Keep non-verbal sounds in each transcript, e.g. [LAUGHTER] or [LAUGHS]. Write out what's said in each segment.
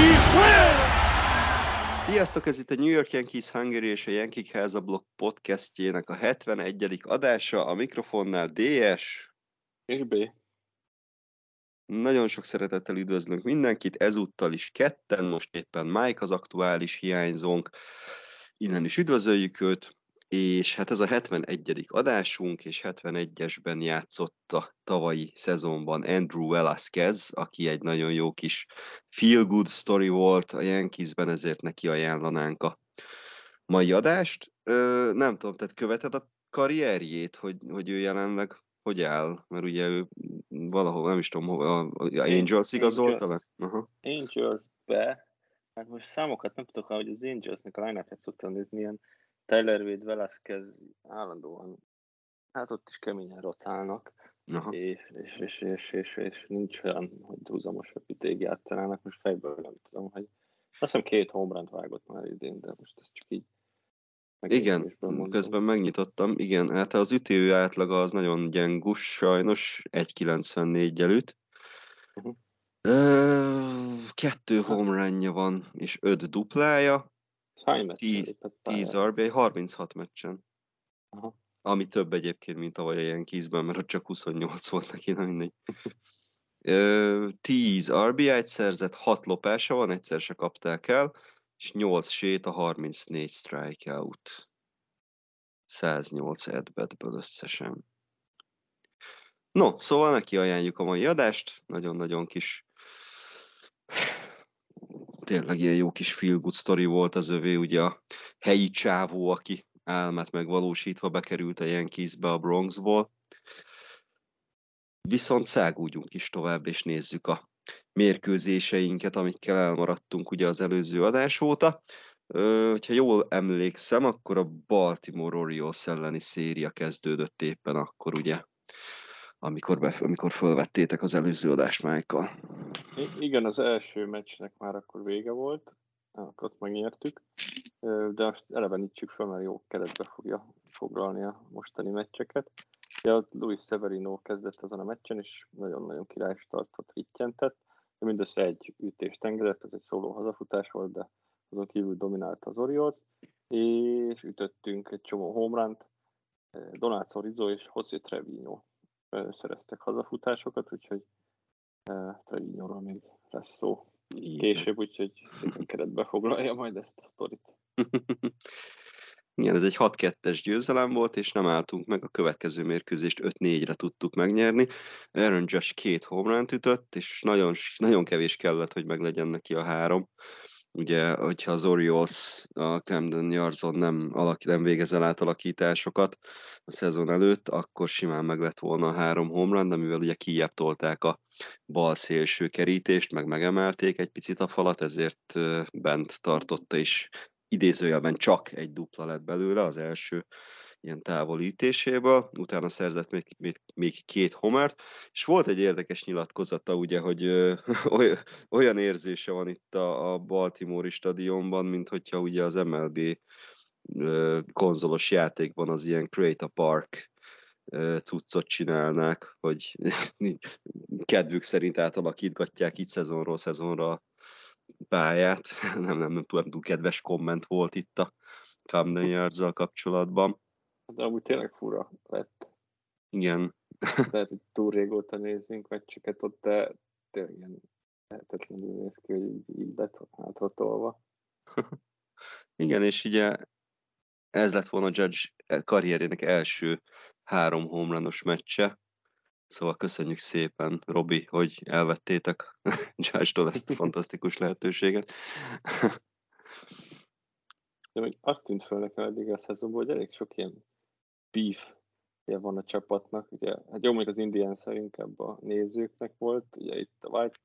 Yankees win! Sziasztok, ez itt a New York Yankees Hungary és a Yankee Háza Blog podcastjének a 71. adása, a mikrofonnál DS. És B. Nagyon sok szeretettel üdvözlünk mindenkit, ezúttal is ketten, most éppen Mike az aktuális hiányzónk, innen is üdvözöljük őt, és hát ez a 71. adásunk, és 71-esben játszott a tavalyi szezonban Andrew Velasquez, aki egy nagyon jó kis feel-good story volt a Yankeesben, ezért neki ajánlanánk a mai adást. Ö, nem tudom, tehát követed a karrierjét, hogy, hogy ő jelenleg hogy áll? Mert ugye ő valahol, nem is tudom, a a Angels igazolta le? Aha. Angels-be, hát most számokat nem tudok, hogy az Angelsnek a line szoktam nézni, ilyen Tyler Wade, Velasquez állandóan, hát ott is keményen rotálnak, Aha. és, és, és, és, és, és, nincs olyan, hogy húzamos öpíték játszanának, most fejből nem tudom, hogy azt hiszem két homerant vágott már idén, de most ez csak így Igen, közben megnyitottam, igen, hát az ütő átlaga az nagyon gyengus, sajnos 1.94-jel üt. Mhm. Ö, kettő home runja van, és öt duplája, Hány meccsen 10, lépett 10 pályára? RB, 36 meccsen. Aha. Ami több egyébként, mint tavaly a Yankeesben, mert ott csak 28 volt neki, na mindegy. [LAUGHS] Ö, 10 RBI-t szerzett, 6 lopása van, egyszer se kapták el, és 8 sét a 34 strikeout. 108 edbetből összesen. No, szóval neki ajánljuk a mai adást, nagyon-nagyon kis tényleg ilyen jó kis feel good story volt az övé, ugye a helyi csávó, aki álmát megvalósítva bekerült a Yankeesbe a Bronxból. Viszont szágúgyunk is tovább, és nézzük a mérkőzéseinket, amikkel elmaradtunk ugye az előző adás óta. Ö, hogyha jól emlékszem, akkor a Baltimore Orioles elleni széria kezdődött éppen akkor, ugye, amikor, be, amikor fölvettétek az előző adást Michael. Igen, az első meccsnek már akkor vége volt, ott megnyertük, de most elevenítsük fel, mert jó keretbe fogja foglalni a mostani meccseket. Ja, Luis Severino kezdett azon a meccsen, és nagyon-nagyon király startot hittyentett, de mindössze egy ütést engedett, ez egy szóló hazafutás volt, de azon kívül dominált az Orioles, és ütöttünk egy csomó homerunt, Donácio Rizzo és José Trevino szereztek hazafutásokat, úgyhogy Trevino-ról még lesz szó később, úgyhogy szépen keretbe foglalja majd ezt a sztorit. [LAUGHS] Igen, ez egy 6-2-es győzelem volt, és nem álltunk meg, a következő mérkőzést 5-4-re tudtuk megnyerni. Aaron Josh két homerun ütött, és nagyon, nagyon kevés kellett, hogy meglegyen neki a három. Ugye, hogyha az Orioles a Camden Yards-on nem, alak, nem végez el átalakításokat a szezon előtt, akkor simán meg lett volna a három homerun, de mivel ugye kijebb tolták a bal szélső kerítést, meg megemelték egy picit a falat, ezért bent tartotta is idézőjelben csak egy dupla lett belőle az első ilyen távolítéséből, utána szerzett még, még, még két homert, és volt egy érdekes nyilatkozata, ugye, hogy ö, [LAUGHS] olyan, érzése van itt a, a Baltimore stadionban, mint hogyha ugye az MLB ö, konzolos játékban az ilyen Create a Park cuccot csinálnák, hogy [LAUGHS] kedvük szerint átalakítgatják itt szezonról szezonra pályát. [LAUGHS] Nem, nem, nem tudom, kedves komment volt itt a Camden yards kapcsolatban. De amúgy tényleg fura lett. Igen. [LAUGHS] Lehet, hogy túl régóta nézzünk meccseket ott, de tényleg ilyen lehetetlenül néz ki, hogy így, így lett hátratolva. [LAUGHS] Igen, és ugye ez lett volna Judge karrierjének első három homlanos meccse, Szóval köszönjük szépen, Robi, hogy elvettétek [LAUGHS] Josh-tól ezt a fantasztikus lehetőséget. De még azt tűnt fel nekem eddig a szezonban, hogy elég sok ilyen beef van a csapatnak. Ugye, hát jó, még az Indians inkább a nézőknek volt, ugye itt a white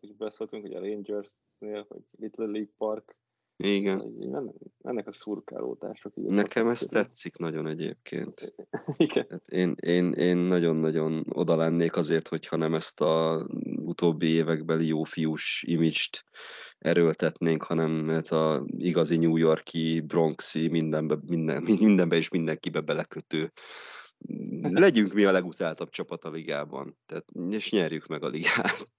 is beszéltünk, ugye a Rangers-nél, vagy Little League Park, igen. Ennek a szurkálódások. Nekem ez tetszik nagyon egyébként. [LAUGHS] Igen. Hát én, én, én nagyon-nagyon oda lennék azért, hogyha nem ezt a utóbbi évekbeli jó fiús imidzst erőltetnénk, hanem ez a igazi New Yorki, Bronxi, mindenbe, minden, [LAUGHS] mindenbe és mindenkibe belekötő [LAUGHS] legyünk mi a legutáltabb csapat a ligában, tehát, és nyerjük meg a ligát.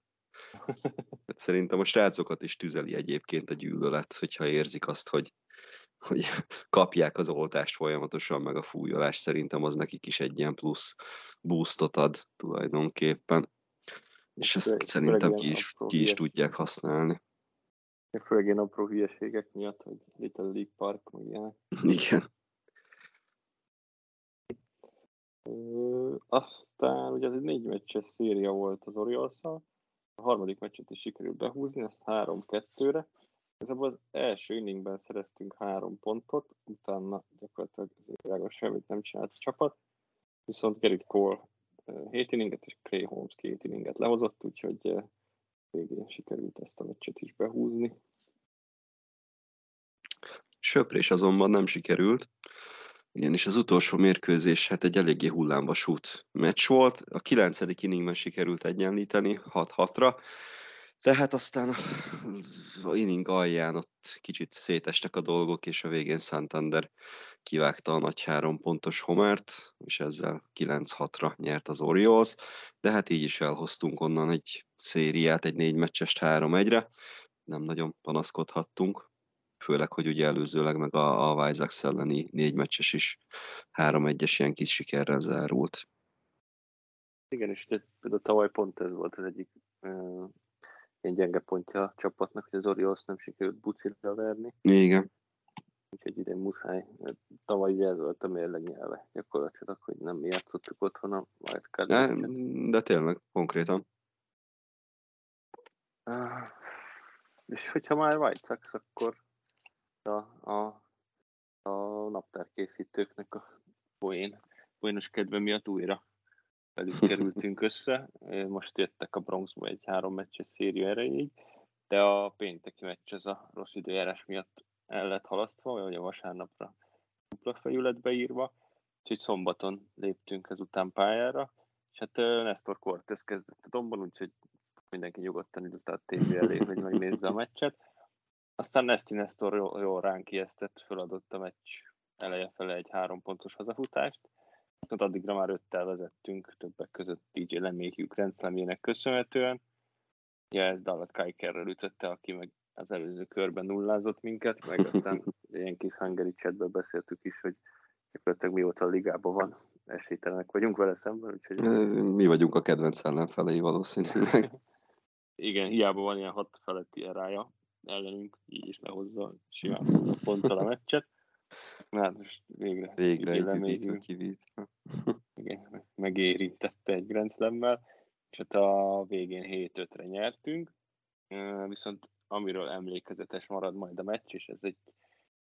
Hát szerintem a srácokat is tüzeli egyébként a gyűlölet, hogyha érzik azt, hogy, hogy [LAUGHS] kapják az oltást folyamatosan, meg a fújolás szerintem az nekik is egy ilyen plusz boostot ad tulajdonképpen. És ezt főleg, szerintem ki is, ki is tudják használni. Főleg ilyen apró hülyeségek miatt, hogy Little League Park, meg ilyenek. [LAUGHS] Igen. Ö, aztán ugye ez egy négy meccses széria volt az orioles a harmadik meccset is sikerült behúzni, ezt 3-2-re. Ezebből az első inningben szereztünk három pontot, utána gyakorlatilag az semmit nem csinált a csapat, viszont Gerrit Cole 7 inninget és Clay Holmes 2 inninget lehozott, úgyhogy végén sikerült ezt a meccset is behúzni. Söprés azonban nem sikerült. Igen, és az utolsó mérkőzés hát egy eléggé hullámvasút meccs volt. A kilencedik inningben sikerült egyenlíteni 6-6-ra, tehát aztán a inning alján ott kicsit szétestek a dolgok, és a végén Santander kivágta a nagy három pontos homert, és ezzel 9-6-ra nyert az Orioles, de hát így is elhoztunk onnan egy szériát, egy négy meccsest 3-1-re, nem nagyon panaszkodhattunk főleg, hogy ugye előzőleg meg a, a Vajzax elleni négy meccses is 3-1-es ilyen kis sikerrel zárult. Igen, és például tavaly pont ez volt az egyik uh, ilyen gyenge pontja a csapatnak, hogy az Orioles nem sikerült bucira verni. Igen. Úgyhogy idén muszáj. Tavaly ugye ez volt a mérleg nyelve gyakorlatilag, hogy nem játszottuk otthon a wildcard De, de tényleg, konkrétan. Ah, És hogyha már White Sox, akkor a, a, a naptárkészítőknek a poén, poénos kedve miatt újra velük [LAUGHS] kerültünk össze. Most jöttek a Bronxba egy három meccses széria erejéig, de a pénteki meccs ez a rossz időjárás miatt el lett halasztva, vagy a vasárnapra dupla fejű lett beírva, úgyhogy szombaton léptünk ezután pályára, és hát Nestor Cortez kezdett a domban, úgyhogy mindenki nyugodtan ült a tévé elé, hogy megnézze a meccset. Aztán Nesti Nestor jól, jól ránk ijesztett, feladott a meccs eleje fele egy három pontos hazafutást. Viszont addigra már öttel vezettünk, többek között DJ Leméhű Grenzlemjének köszönhetően. Ja, ez Dallas Kikerrel ütötte, aki meg az előző körben nullázott minket, meg aztán [LAUGHS] ilyen kis hungary chatbe beszéltük is, hogy gyakorlatilag mióta a ligában van, esélytelenek vagyunk vele szemben, úgyhogy Mi vagyunk a kedvenc ellenfelei valószínűleg. [LAUGHS] igen, hiába van ilyen hat feletti erája ellenünk, így is lehozza simán ponttal a meccset. Na, hát most végre. Végre egy igen, megérintette egy Grand Slam-mel, és hát a végén 7-5-re nyertünk, viszont amiről emlékezetes marad majd a meccs, és ez egy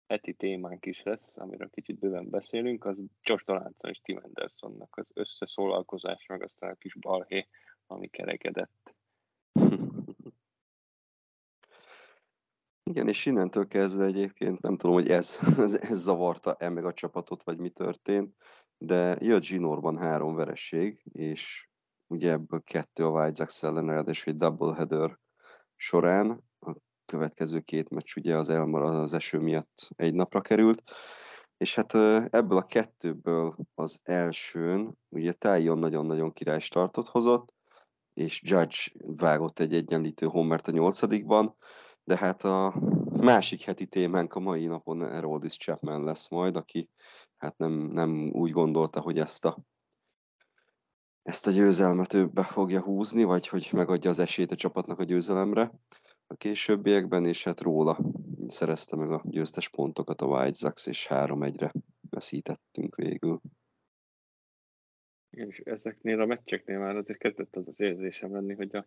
heti témánk is lesz, amiről kicsit bőven beszélünk, az Josh Donaldson és Tim Andersonnak az összeszólalkozás, meg aztán a kis balhé, ami kerekedett. [LAUGHS] Igen, és innentől kezdve egyébként nem tudom, hogy ez, [LAUGHS] ez, ez zavarta-e meg a csapatot, vagy mi történt, de jött Zsinórban három vereség, és ugye ebből kettő a White Sox ellen, ráadásul egy doubleheader során, a következő két meccs ugye az elmarad az eső miatt egy napra került, és hát ebből a kettőből az elsőn ugye Tyon nagyon-nagyon király startot hozott, és Judge vágott egy egyenlítő homert a nyolcadikban, de hát a másik heti témánk a mai napon Eroldis Chapman lesz majd, aki hát nem, nem úgy gondolta, hogy ezt a ezt a győzelmet ő be fogja húzni, vagy hogy megadja az esélyt a csapatnak a győzelemre a későbbiekben, és hát róla szerezte meg a győztes pontokat a White Sox, és 3-1-re veszítettünk végül. És ezeknél a meccseknél már azért kezdett az az érzésem lenni, hogy a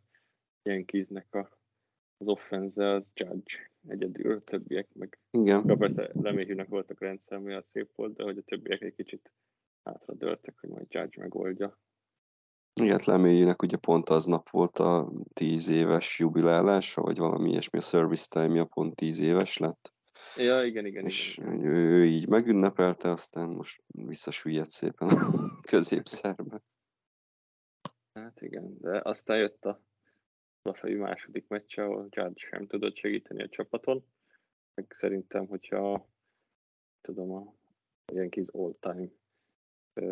Yankeesnek a, az offense az Judge egyedül, a többiek meg Igen, Ja, persze Leméhűnek voltak rendszer miatt szép volt, de hogy a többiek egy kicsit hátradőltek, hogy majd Judge megoldja. igen Lemélyének ugye pont aznap volt a 10 éves jubilálása, vagy valami ilyesmi, a service time-ja pont 10 éves lett. Ja, igen, igen, és igen. ő, ő így megünnepelte, aztán most visszasüllyedt szépen a [LAUGHS] középszerbe. Hát igen, de aztán jött a Lafai második meccs, ahol Judge sem tudott segíteni a csapaton. Meg szerintem, hogyha tudom, a Yankees all-time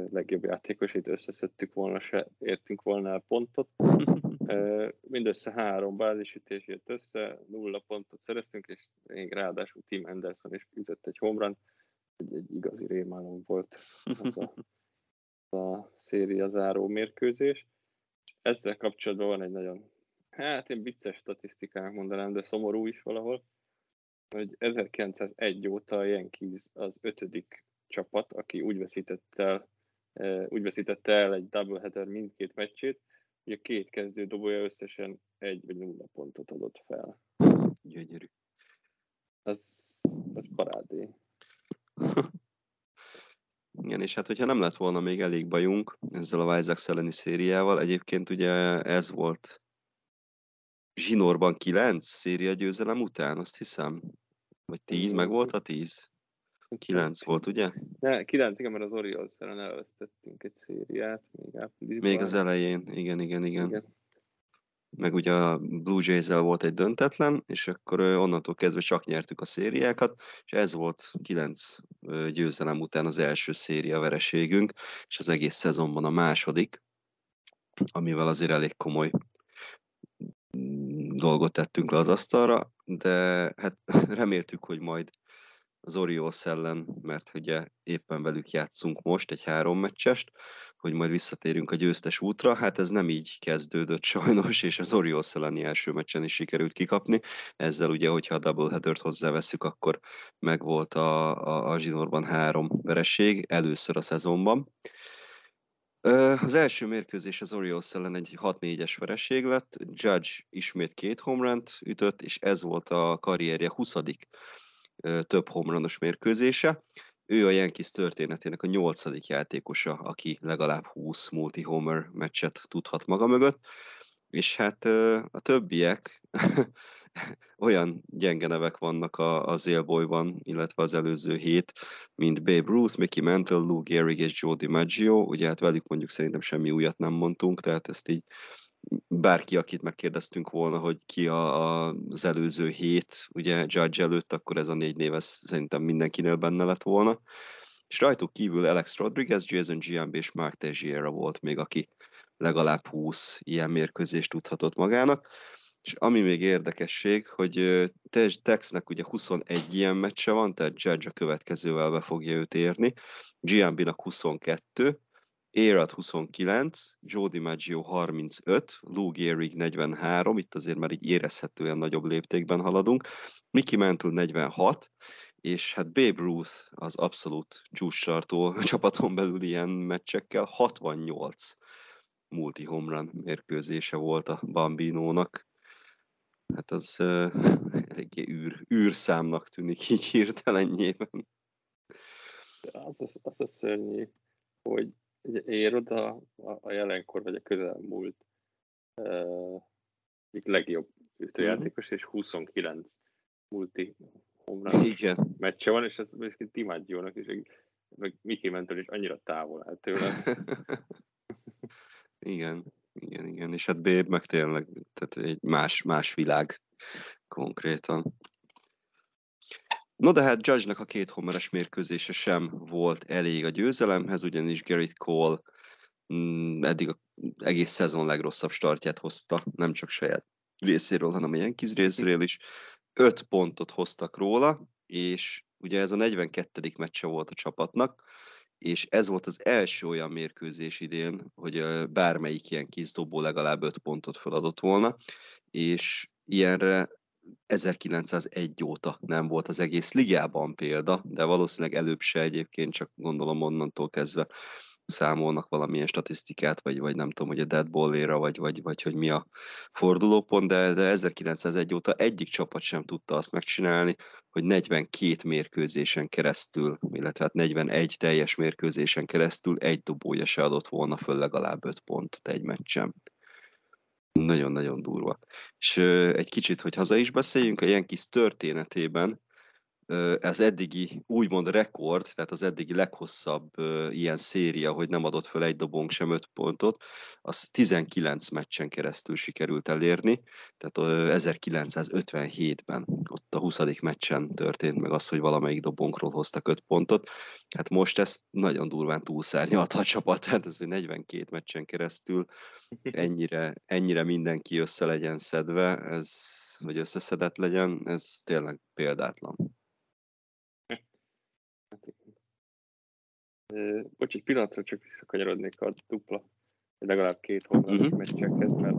legjobb játékosait összeszedtük volna, se értünk volna el pontot. [LAUGHS] Mindössze három bázisütés jött össze, nulla pontot szereztünk, és még ráadásul Tim Anderson is ütött egy homran. Egy, egy igazi rémálom volt az a, az [LAUGHS] a széria záró mérkőzés. Ezzel kapcsolatban van egy nagyon, hát én vicces statisztikának mondanám, de szomorú is valahol, hogy 1901 óta a Yankees az ötödik csapat, aki úgy veszítette el, eh, úgy veszítette el egy doubleheader mindkét meccsét, hogy a két kezdő dobója összesen egy vagy nulla pontot adott fel. Gyönyörű. Az, az parádé. [LAUGHS] Igen, és hát hogyha nem lett volna még elég bajunk ezzel a Sox elleni szériával, egyébként ugye ez volt zsinórban 9 széria győzelem után, azt hiszem. Vagy 10, meg volt a 10? 9 volt, ugye? Ne, 9, igen, mert az Orioles ellen elvesztettünk egy szériát, még áprilisban. Még az elején, igen, igen, igen. Igen. Meg ugye a Blue jays volt egy döntetlen, és akkor onnantól kezdve csak nyertük a szériákat, és ez volt 9 ö, győzelem után az első széria vereségünk, és az egész szezonban a második, amivel azért elég komoly mm, dolgot tettünk le az asztalra, de hát [LAUGHS] reméltük, hogy majd az Orioles ellen, mert ugye éppen velük játszunk most egy három meccsest, hogy majd visszatérünk a győztes útra. Hát ez nem így kezdődött sajnos, és az Orioles elleni első meccsen is sikerült kikapni. Ezzel ugye, hogyha a doubleheadert hozzáveszünk, akkor megvolt a, a, a zsinórban három vereség, először a szezonban. Az első mérkőzés az Orioles ellen egy 6-4-es vereség lett, Judge ismét két homránt ütött, és ez volt a karrierje 20 több homranos mérkőzése. Ő a Yankees történetének a nyolcadik játékosa, aki legalább 20 multi-homer meccset tudhat maga mögött, és hát a többiek [LAUGHS] olyan gyenge nevek vannak a, az élbolyban, illetve az előző hét, mint Babe Ruth, Mickey Mantle, Lou Gehrig és Joe DiMaggio, ugye hát velük mondjuk szerintem semmi újat nem mondtunk, tehát ezt így bárki, akit megkérdeztünk volna, hogy ki a, a, az előző hét, ugye Judge előtt, akkor ez a négy név ez szerintem mindenkinél benne lett volna. És rajtuk kívül Alex Rodriguez, Jason Giambi és Mark Teixeira volt még, aki legalább 20 ilyen mérkőzést tudhatott magának. És ami még érdekesség, hogy Texnek ugye 21 ilyen meccse van, tehát Judge a következővel be fogja őt érni, Giambinak 22, Érad 29, Jody Maggio 35, Lou Gehrig 43, itt azért már így érezhetően nagyobb léptékben haladunk, Mickey Mantle 46, és hát Babe Ruth az abszolút csúcstartó [LAUGHS] csapaton belül ilyen meccsekkel. 68 multi run mérkőzése volt a Bambinónak. Hát az uh, [LAUGHS] eléggé űr, űrszámnak tűnik így hirtelenjében. Az, az, az a szörnyű, hogy ér oda a, a jelenkor, vagy a közelmúlt uh, egyik legjobb ütőjátékos, mm-hmm. és 29 multi Igen. meccse van, és ez egyébként Timágyónak is, meg Miki Mentor is annyira távol áll tőle. [LAUGHS] igen, igen, igen, és hát Béb meg tényleg tehát egy más, más világ konkrétan. No de hát Judge-nak a két homeres mérkőzése sem volt elég a győzelemhez, ugyanis Gerrit Cole mm, eddig a egész szezon legrosszabb startját hozta, nem csak saját részéről, hanem a Yankees részéről is. Öt pontot hoztak róla, és ugye ez a 42. meccse volt a csapatnak, és ez volt az első olyan mérkőzés idén, hogy bármelyik ilyen dobó legalább öt pontot feladott volna, és ilyenre 1901 óta nem volt az egész ligában példa, de valószínűleg előbb se egyébként, csak gondolom onnantól kezdve számolnak valamilyen statisztikát, vagy, vagy nem tudom, hogy a dead ball vagy, vagy, vagy hogy mi a fordulópont, de, de 1901 óta egyik csapat sem tudta azt megcsinálni, hogy 42 mérkőzésen keresztül, illetve hát 41 teljes mérkőzésen keresztül egy dobója se adott volna föl legalább 5 pontot egy meccsen. Nagyon-nagyon durva. És egy kicsit, hogy haza is beszéljünk, a Yankees történetében ez eddigi úgymond rekord, tehát az eddigi leghosszabb ilyen széria, hogy nem adott föl egy dobónk sem öt pontot, az 19 meccsen keresztül sikerült elérni, tehát 1957-ben, ott a 20. meccsen történt meg az, hogy valamelyik dobónkról hoztak öt pontot. Hát most ez nagyon durván túlszárnyalta a csapat, tehát ez 42 meccsen keresztül ennyire, ennyire mindenki össze legyen szedve, ez, vagy összeszedett legyen, ez tényleg példátlan. Bocs, egy pillanatra csak visszakanyarodnék a dupla, legalább két homlanos uh-huh. meccsekhez, mert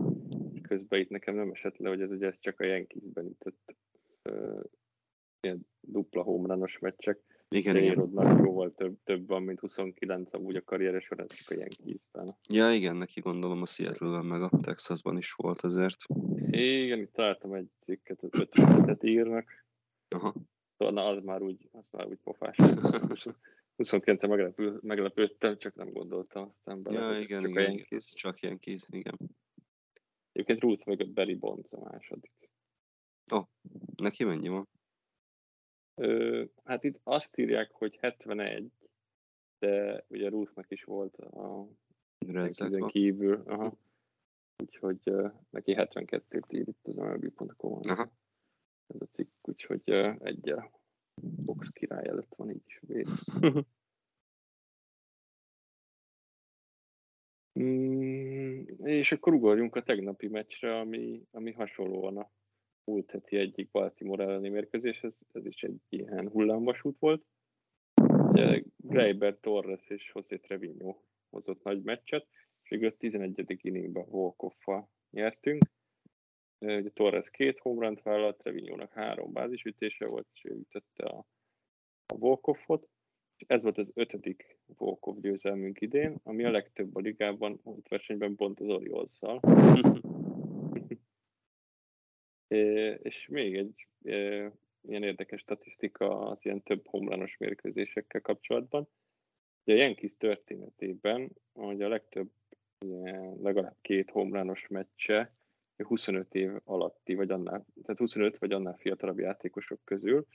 közben itt nekem nem esett le, hogy ez ugye ez csak a Yankeesben ütött uh, ilyen dupla homlanos meccsek. Igen, igen. jóval több, több van, mint 29 amúgy a karriere során csak a Yankeesben. Ja, igen, neki gondolom a seattle meg a Texasban is volt azért. Igen, itt találtam egy cikket, az ötöt írnak. Aha. Szóval na, az már úgy, az már úgy pofás. [LAUGHS] 29-en meglepő, meglepődtem, csak nem gondoltam aztán bele. Ja, igen, csak igen, igen, csak Yankees, igen. Egyébként Ruth mögött Barry Bonds a második. Ó, oh, neki mennyi van? Ö, hát itt azt írják, hogy 71, de ugye Ruthnak is volt a ezen kívül. Aha. Úgyhogy uh, neki 72-t ír itt az MLB.com. Ez a cikk, úgyhogy uh, egyel box király előtt van így véd. mm, és akkor ugorjunk a tegnapi meccsre, ami, ami hasonlóan a múlt heti egyik Baltimore elleni mérkőzés, ez, ez is egy ilyen hullámvasút volt. Ugye Greiber, Torres és José Trevino hozott nagy meccset, és végül 11. inningben Volkoffal nyertünk. Ugye Torres két homrant vállalt, Trevinyónak három bázisütése volt, és ő ütötte a, a Volkoffot. És ez volt az ötödik Volkov győzelmünk idén, ami a legtöbb a ligában, volt versenyben pont az orioles [LAUGHS] és még egy ilyen érdekes statisztika az ilyen több homlanos mérkőzésekkel kapcsolatban. Ugye a Yankees történetében, hogy a legtöbb ilyen, legalább két homlános meccse 25 év alatti, vagy annál, tehát 25 vagy annál fiatalabb játékosok közül.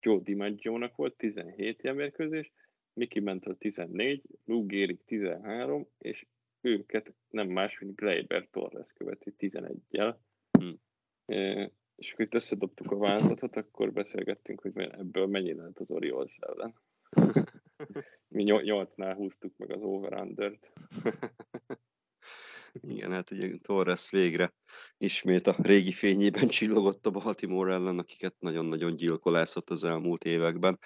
Joe DiMaggio-nak volt 17 ilyen mérkőzés, Mickey Mantle 14, Lou Gehrig 13, és őket nem más, mint Gleyber Torres követi 11-jel. Hmm. E, és akkor itt összedobtuk a váltatot, akkor beszélgettünk, hogy ebből mennyi lehet az Orioles ellen. [LAUGHS] Mi 8-nál húztuk meg az over-undert. [LAUGHS] Igen, hát ugye Torres végre ismét a régi fényében [LAUGHS] csillogott a Baltimore ellen, akiket nagyon-nagyon gyilkolászott az elmúlt években.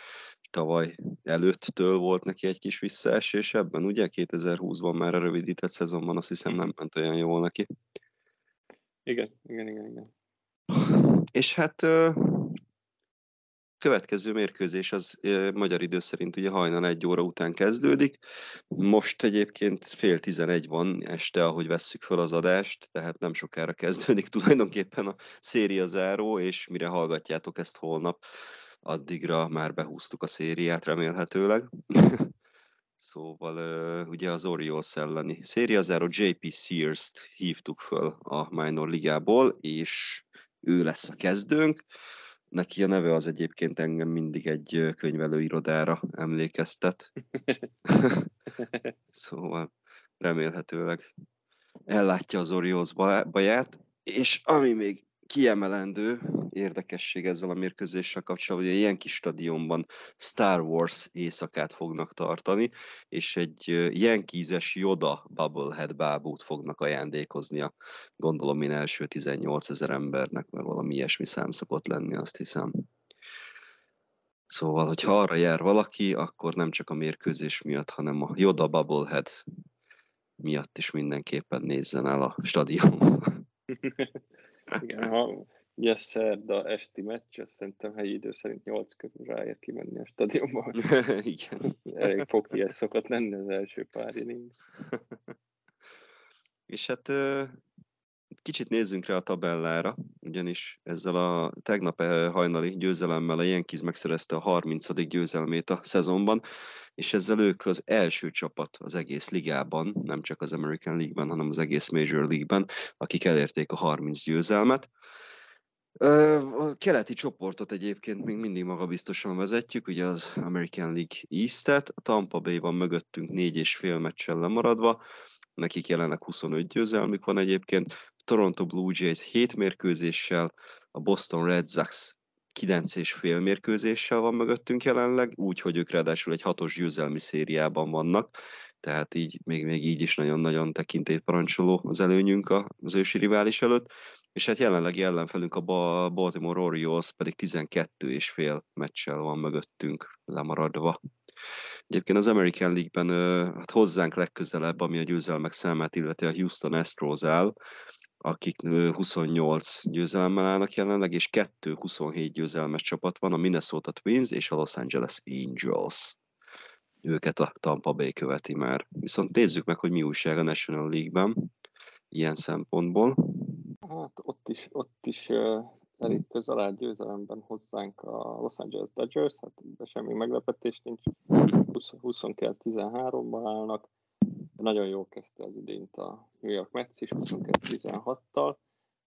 Tavaly előttől volt neki egy kis visszaesés ebben, ugye? 2020-ban már a rövidített szezonban azt hiszem nem ment olyan jól neki. Igen, igen, igen, igen. És hát következő mérkőzés az magyar idő szerint ugye hajnal egy óra után kezdődik. Most egyébként fél tizenegy van este, ahogy vesszük fel az adást, tehát nem sokára kezdődik [LAUGHS] tulajdonképpen a széria záró, és mire hallgatjátok ezt holnap, addigra már behúztuk a szériát remélhetőleg. [LAUGHS] Szóval ugye az Orioles elleni szériazáró JP Sears-t hívtuk föl a minor ligából, és ő lesz a kezdőnk. Neki a neve az egyébként engem mindig egy könyvelőirodára emlékeztet. [LAUGHS] szóval remélhetőleg ellátja az Orioles baját. És ami még kiemelendő érdekesség ezzel a mérkőzéssel kapcsolatban, hogy ilyen kis stadionban Star Wars éjszakát fognak tartani, és egy Yankees-es Yoda Bubblehead bábút fognak ajándékozni a gondolom én első 18 ezer embernek, mert valami ilyesmi szám szokott lenni, azt hiszem. Szóval, hogyha arra jár valaki, akkor nem csak a mérkőzés miatt, hanem a Yoda Bubblehead miatt is mindenképpen nézzen el a stadion. [LAUGHS] Igen, ha ugye szerda esti meccs, azt szerintem helyi idő szerint 8 körül ráért kimenni a stadionba. [LAUGHS] Igen. Elég ez szokott lenni az első pár inning. [LAUGHS] És hát kicsit nézzünk rá a tabellára, ugyanis ezzel a tegnap hajnali győzelemmel a Yankees megszerezte a 30. győzelmét a szezonban, és ezzel ők az első csapat az egész ligában, nem csak az American League-ben, hanem az egész Major League-ben, akik elérték a 30 győzelmet. A keleti csoportot egyébként még mindig magabiztosan vezetjük, ugye az American League East-et, a Tampa Bay van mögöttünk négy és fél meccsen lemaradva, nekik jelenleg 25 győzelmük van egyébként, Toronto Blue Jays 7 mérkőzéssel, a Boston Red Sox 9 és fél mérkőzéssel van mögöttünk jelenleg, úgyhogy ők ráadásul egy hatos győzelmi szériában vannak, tehát így még, még így is nagyon-nagyon tekintét parancsoló az előnyünk az ősi rivális előtt, és hát jelenlegi ellenfelünk a Baltimore Orioles pedig 12 és fél meccsel van mögöttünk lemaradva. Egyébként az American League-ben hát hozzánk legközelebb, ami a győzelmek számát illeti a Houston Astros áll, akik 28 győzelemmel állnak jelenleg, és 2-27 győzelmes csapat van, a Minnesota Twins és a Los Angeles Angels. Őket a Tampa Bay követi már. Viszont nézzük meg, hogy mi újság a National League-ben ilyen szempontból. Hát ott is, ott is uh, elég közel áll győzelemben hozzánk a Los Angeles Dodgers, hát de semmi meglepetés nincs. 29-13-ban állnak, nagyon jól kezdte az idényt a New York Mets is 22-16-tal,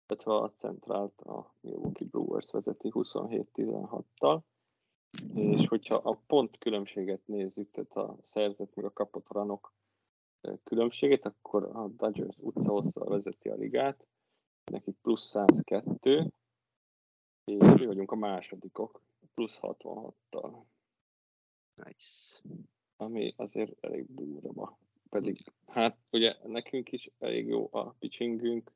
illetve a centrált a Milwaukee Brewers vezeti 27-16-tal. És hogyha a pont különbséget nézzük, tehát a szerzett meg a kapott ranok különbségét, akkor a Dodgers utcahosszal vezeti a ligát, neki plusz 102, és mi vagyunk a másodikok, plusz 66-tal. Nice. Ami azért elég durva pedig hát ugye nekünk is elég jó a pitchingünk,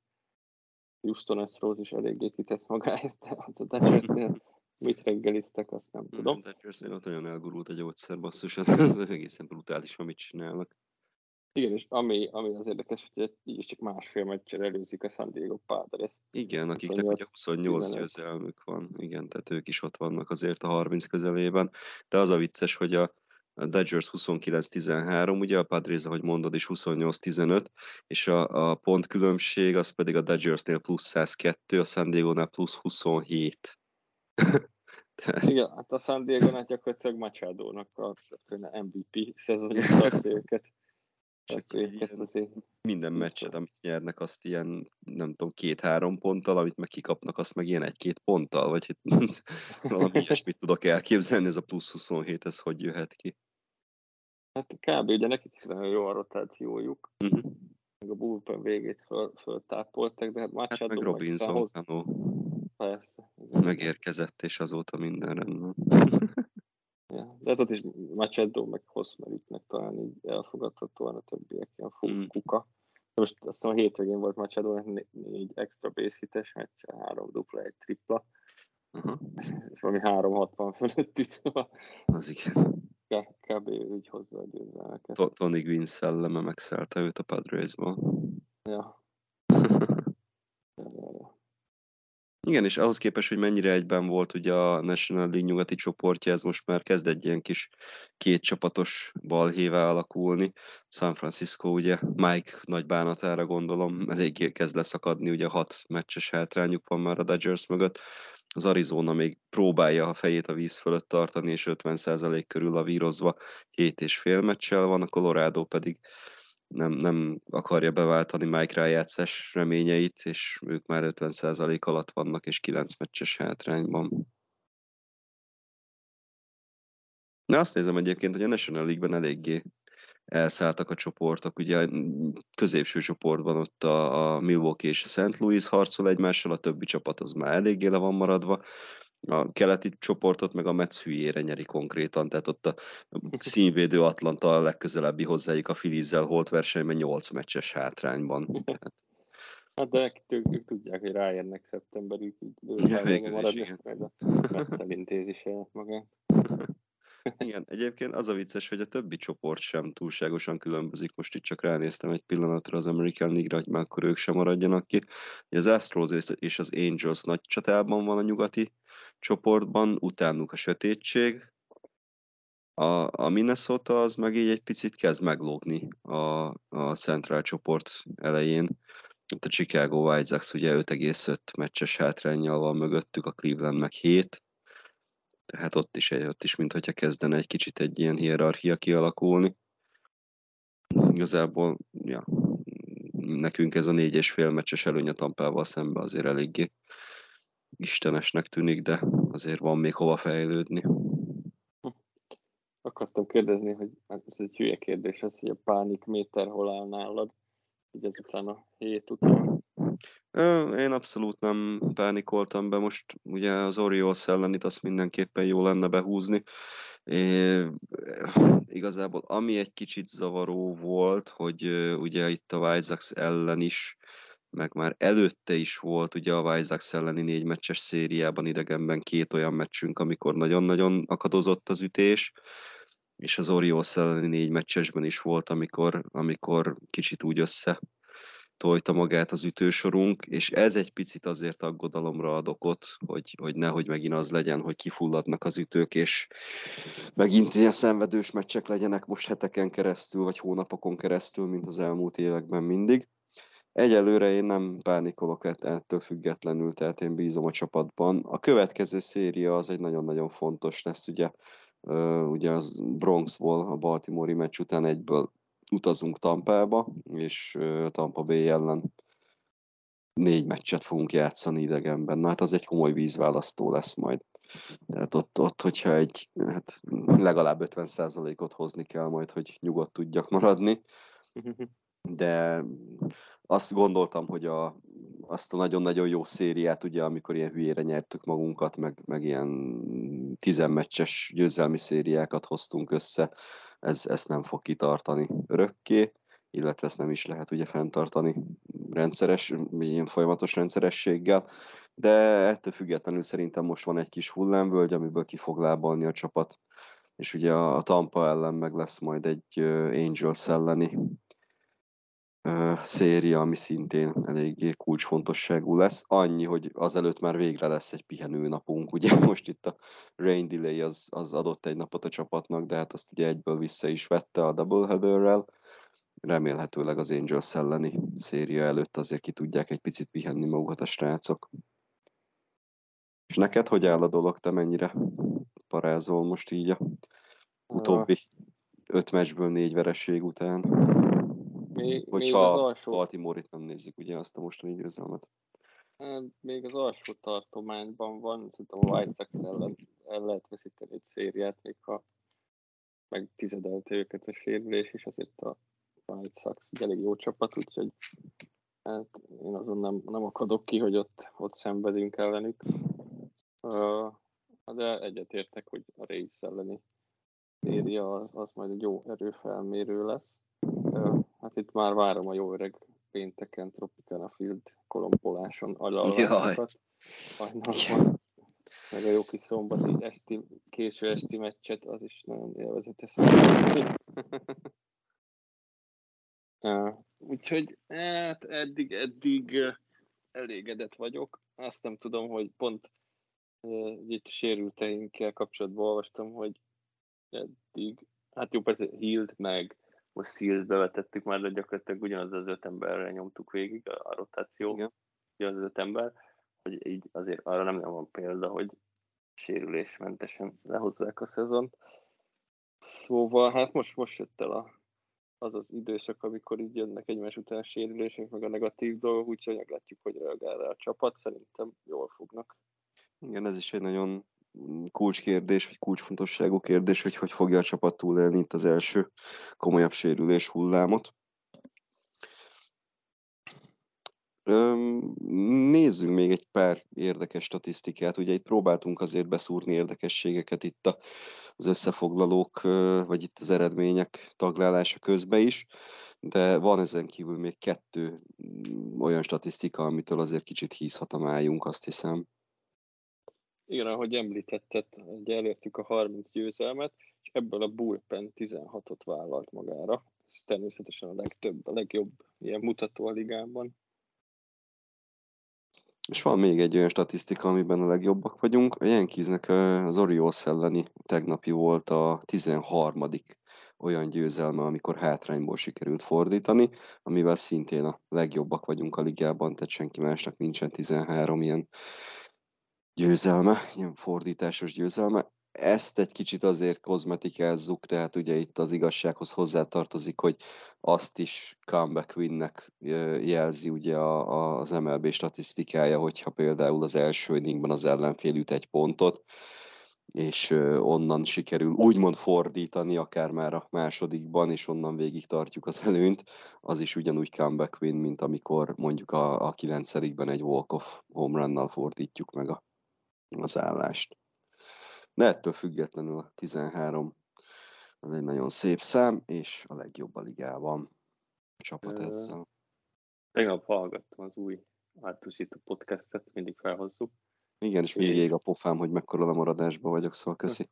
Houston Astros is eléggé kitesz magáért, az a Dodgersnél mit reggeliztek, azt nem tudom. A Dodgersnél ott olyan elgurult a gyógyszer, basszus, az, az egészen brutális, amit csinálnak. Igen, és ami, ami az érdekes, hogy így csak másfél meccsre előzik a San Diego Padres. Igen, akiknek 28, ugye 28 győzelmük van, igen, tehát ők is ott vannak azért a 30 közelében, de az a vicces, hogy a, a Dodgers 29-13, ugye a Padres, ahogy mondod is 28-15, és a, a pont különbség az pedig a Dodgersnél plusz 102, a San Diego-nál plusz 27. [LAUGHS] Igen, hát a San Diego-nál gyakorlatilag Machado-nak a MVP szezonja [LAUGHS] tart őket. minden meccset, amit nyernek, azt ilyen, nem tudom, két-három ponttal, amit meg kikapnak, azt meg ilyen egy-két ponttal, vagy [LAUGHS] valami [LAUGHS] ilyesmit tudok elképzelni, ez a plusz 27, ez hogy jöhet ki? Hát kb. ugye nekik is nagyon jó a rotációjuk. Uh-huh. Meg a bullpen végét föl, föltápoltak, de hát Machado hát meg Robinson, meg Persze. Megérkezett, és azóta minden rendben. [LAUGHS] Ja, de hát ott is Machado, meg Hosmeriknek talán így elfogadhatóan a többiek ilyen fú, mm. kuka. De most azt hiszem a hétvégén volt Machado, négy extra base hites meccs, három dupla, egy tripla. Uh-huh. És valami 360 fölött üt. Az igen. Kb. úgy hozza a győzelmeket. Tony Gwynn szelleme megszállta őt a Padresból. Ja. [LAUGHS] Igen, és ahhoz képest, hogy mennyire egyben volt ugye a National League nyugati csoportja, ez most már kezd egy ilyen kis két csapatos balhévá alakulni. San Francisco ugye Mike nagy bánatára gondolom eléggé kezd leszakadni, ugye hat meccses hátrányuk van már a Dodgers mögött. Az Arizona még próbálja a fejét a víz fölött tartani, és 50% körül a vírozva 7 és fél meccsel van, a Colorado pedig nem, nem akarja beváltani Mike rájátszás reményeit, és ők már 50% alatt vannak, és 9 meccses hátrányban. Na azt nézem egyébként, hogy a National League-ben eléggé elszálltak a csoportok. Ugye középső csoportban ott a, a Milwaukee és a St. Louis harcol egymással, a többi csapat az már eléggé le van maradva a keleti csoportot meg a Metsz hülyére nyeri konkrétan, tehát ott a [LAUGHS] színvédő Atlanta a legközelebbi hozzájuk a Filizzel holt versenyben 8 meccses hátrányban. Hát de ők, ők tudják, hogy ráérnek szeptemberig, így [LAUGHS] ja, maradni, majd a Metszel intézi saját magát. [LAUGHS] Igen, egyébként az a vicces, hogy a többi csoport sem túlságosan különbözik. Most itt csak ránéztem egy pillanatra az American League-ra, hogy már akkor ők sem maradjanak ki. Az Astros és az Angels nagy csatában van a nyugati csoportban, utánuk a sötétség. A, a Minnesota az meg így egy picit kezd meglógni a, a Central csoport elején. Itt a Chicago White Sox ugye 5,5 meccses hátrányjal van mögöttük, a Cleveland meg 7 tehát ott is, ott is mintha kezdene egy kicsit egy ilyen hierarchia kialakulni. Igazából, ja, nekünk ez a négy és fél meccses előny a Tampával szembe azért eléggé istenesnek tűnik, de azért van még hova fejlődni. Akartam kérdezni, hogy hát ez egy hülye kérdés, az, hogy a pánik méter hol áll nálad, így ezután a hét után. Én abszolút nem pánikoltam be, most ugye az Orioles ellen itt azt mindenképpen jó lenne behúzni. É, igazából ami egy kicsit zavaró volt, hogy ugye itt a Vajzax ellen is, meg már előtte is volt ugye a Vajzax elleni négy meccses szériában idegenben két olyan meccsünk, amikor nagyon-nagyon akadozott az ütés, és az Orioles elleni négy meccsesben is volt, amikor, amikor kicsit úgy össze tojta magát az ütősorunk, és ez egy picit azért aggodalomra ad okot, hogy, hogy nehogy megint az legyen, hogy kifulladnak az ütők, és megint ilyen szenvedős meccsek legyenek most heteken keresztül, vagy hónapokon keresztül, mint az elmúlt években mindig. Egyelőre én nem pánikolok ettől függetlenül, tehát én bízom a csapatban. A következő széria az egy nagyon-nagyon fontos lesz, ugye, ugye az Bronxból, a Baltimore meccs után egyből utazunk Tampába, és Tampa Bay ellen négy meccset fogunk játszani idegenben. Na hát az egy komoly vízválasztó lesz majd. Tehát ott, ott hogyha egy, hát legalább 50%-ot hozni kell majd, hogy nyugodt tudjak maradni. [LAUGHS] De azt gondoltam, hogy a, azt a nagyon-nagyon jó szériát, ugye, amikor ilyen hülyére nyertük magunkat, meg, meg ilyen tizenmeccses győzelmi szériákat hoztunk össze, ez, ezt nem fog kitartani örökké, illetve ezt nem is lehet ugye fenntartani rendszeres, ilyen folyamatos rendszerességgel, de ettől függetlenül szerintem most van egy kis hullámvölgy, amiből ki fog lábalni a csapat, és ugye a Tampa ellen meg lesz majd egy Angels elleni széria, ami szintén eléggé kulcsfontosságú lesz. Annyi, hogy azelőtt már végre lesz egy pihenő napunk. Ugye [LAUGHS] most itt a rain delay az, az adott egy napot a csapatnak, de hát azt ugye egyből vissza is vette a doubleheaderrel. Remélhetőleg az Angels elleni széria előtt azért ki tudják egy picit pihenni magukat a srácok. És neked hogy áll a dolog, te mennyire parázol most így a utóbbi öt meccsből négy vereség után? Még, Hogyha még alsó, Baltimore-it nem nézzük, ugye azt a mostani győzelmet. hát még az alsó tartományban van, szerintem a White Sox ellen el lehet veszíteni egy szériát, még ha meg tizedelte őket a sérülés, és azért a White Sox egy elég jó csapat, úgyhogy hát én azon nem, nem akadok ki, hogy ott, ott szenvedünk ellenük. Uh, de egyetértek, hogy a Rays elleni széria az, az majd egy jó erőfelmérő lesz. Uh, hát itt már várom a jó öreg pénteken Tropicana Field kolomboláson alalvásokat. Hajnalban. Meg a jó kis szombati esti, késő esti meccset, az is nagyon élvezetes. [LAUGHS] Úgyhogy hát eddig, eddig elégedett vagyok. Azt nem tudom, hogy pont itt sérülteinkkel kapcsolatban olvastam, hogy eddig, hát jó, persze Hild meg most Seals bevetettük már, de gyakorlatilag ugyanaz az öt emberre nyomtuk végig a, a rotáció, Igen. ugyanaz az öt ember, hogy így azért arra nem van példa, hogy sérülésmentesen lehozzák a szezont. Szóval hát most, most jött el a, az az időszak, amikor így jönnek egymás után sérülések, meg a negatív dolgok, úgyhogy meglátjuk, hogy reagál rá a csapat. Szerintem jól fognak. Igen, ez is egy nagyon kulcskérdés, vagy kulcsfontosságú kérdés, hogy hogy fogja a csapat túlélni itt az első komolyabb sérülés hullámot. Nézzünk még egy pár érdekes statisztikát. Ugye itt próbáltunk azért beszúrni érdekességeket itt az összefoglalók, vagy itt az eredmények taglálása közben is, de van ezen kívül még kettő olyan statisztika, amitől azért kicsit hízhat a májunk, azt hiszem. Igen, ahogy említetted, ugye elértük a 30 győzelmet, és ebből a bullpen 16-ot vállalt magára. Ez természetesen a legtöbb, a legjobb ilyen mutató a ligában. És van még egy olyan statisztika, amiben a legjobbak vagyunk. A Yankeesnek az Orioles elleni tegnapi volt a 13. olyan győzelme, amikor hátrányból sikerült fordítani, amivel szintén a legjobbak vagyunk a ligában, tehát senki másnak nincsen 13 ilyen győzelme, ilyen fordításos győzelme. Ezt egy kicsit azért kozmetikázzuk, tehát ugye itt az igazsághoz hozzátartozik, hogy azt is comeback winnek jelzi ugye az MLB statisztikája, hogyha például az első inningben az ellenfél üt egy pontot, és onnan sikerül úgymond fordítani, akár már a másodikban, és onnan végig tartjuk az előnyt, az is ugyanúgy comeback win, mint amikor mondjuk a, a kilencedikben egy walk-off home fordítjuk meg a, az állást. De ettől függetlenül a 13 az egy nagyon szép szám, és a legjobb a ligában a csapat Ö, ezzel. Tegnap hallgattam az új Ártusító podcastet, mindig felhozzuk. Igen, és mindig ég a pofám, hogy mekkora lemaradásban vagyok, szóval köszi.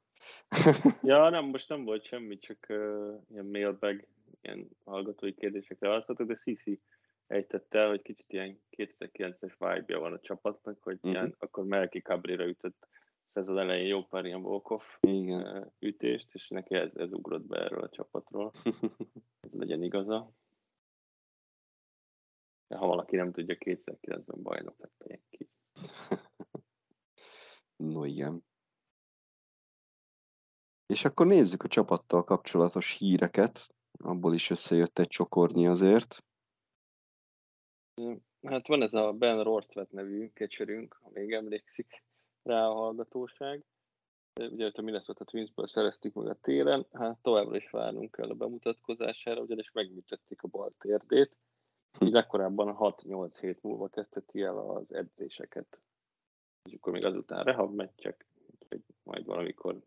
[LAUGHS] Ja, [LAUGHS] nem, most nem volt semmi, csak uh, ilyen mailbag, ilyen hallgatói kérdésekre válaszoltak, de Sisi ejtette hogy kicsit ilyen 2009-es vibe van a csapatnak, hogy Mhm. ilyen, akkor Melki Cabrera ütött szezon elején jó pár ilyen walk-off Igen. uh, ütést, és neki ez, ez ugrott be erről a csapatról, [LAUGHS] hogy legyen igaza. De ha valaki nem tudja, 2009-ben bajnok lett a Yankees. [LAUGHS] No igen. És akkor nézzük a csapattal kapcsolatos híreket. Abból is összejött egy csokornyi azért. Hát van ez a Ben Rortvet nevű kecserünk, ha még emlékszik rá a hallgatóság. Ugye őt a Minnesota Twinsből szereztük meg a téren, hát továbbra is várnunk kell a bemutatkozására, ugyanis megműtötték a bal térdét. Így legkorábban 6-8 hét múlva kezdheti el az edzéseket. És akkor még azután rehab meccsek, úgyhogy majd valamikor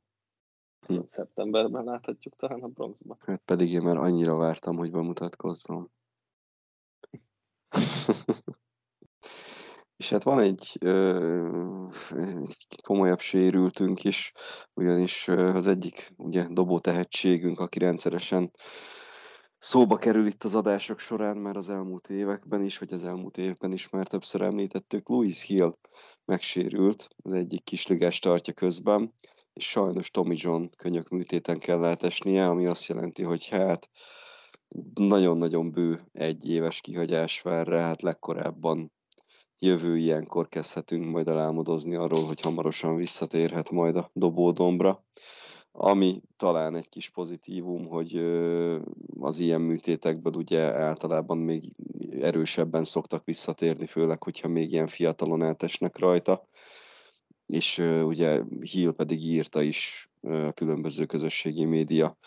Hm. Szeptemberben láthatjuk talán a Bronxban. Hát pedig én már annyira vártam, hogy bemutatkozzon. [LAUGHS] És hát van egy, egy komolyabb sérültünk is, ugyanis az egyik ugye dobó tehetségünk, aki rendszeresen szóba kerül itt az adások során már az elmúlt években is, vagy az elmúlt évben is már többször említettük, Louis Hill megsérült, az egyik kisligás tartja közben, és sajnos Tommy John könyök műtéten kell esnie, ami azt jelenti, hogy hát nagyon-nagyon bő egy éves kihagyás vár rá, hát legkorábban jövő ilyenkor kezdhetünk majd elálmodozni arról, hogy hamarosan visszatérhet majd a dobódombra. Ami talán egy kis pozitívum, hogy az ilyen műtétekből ugye általában még erősebben szoktak visszatérni, főleg, hogyha még ilyen fiatalon eltesnek rajta. És ugye Hill pedig írta is a különböző közösségi média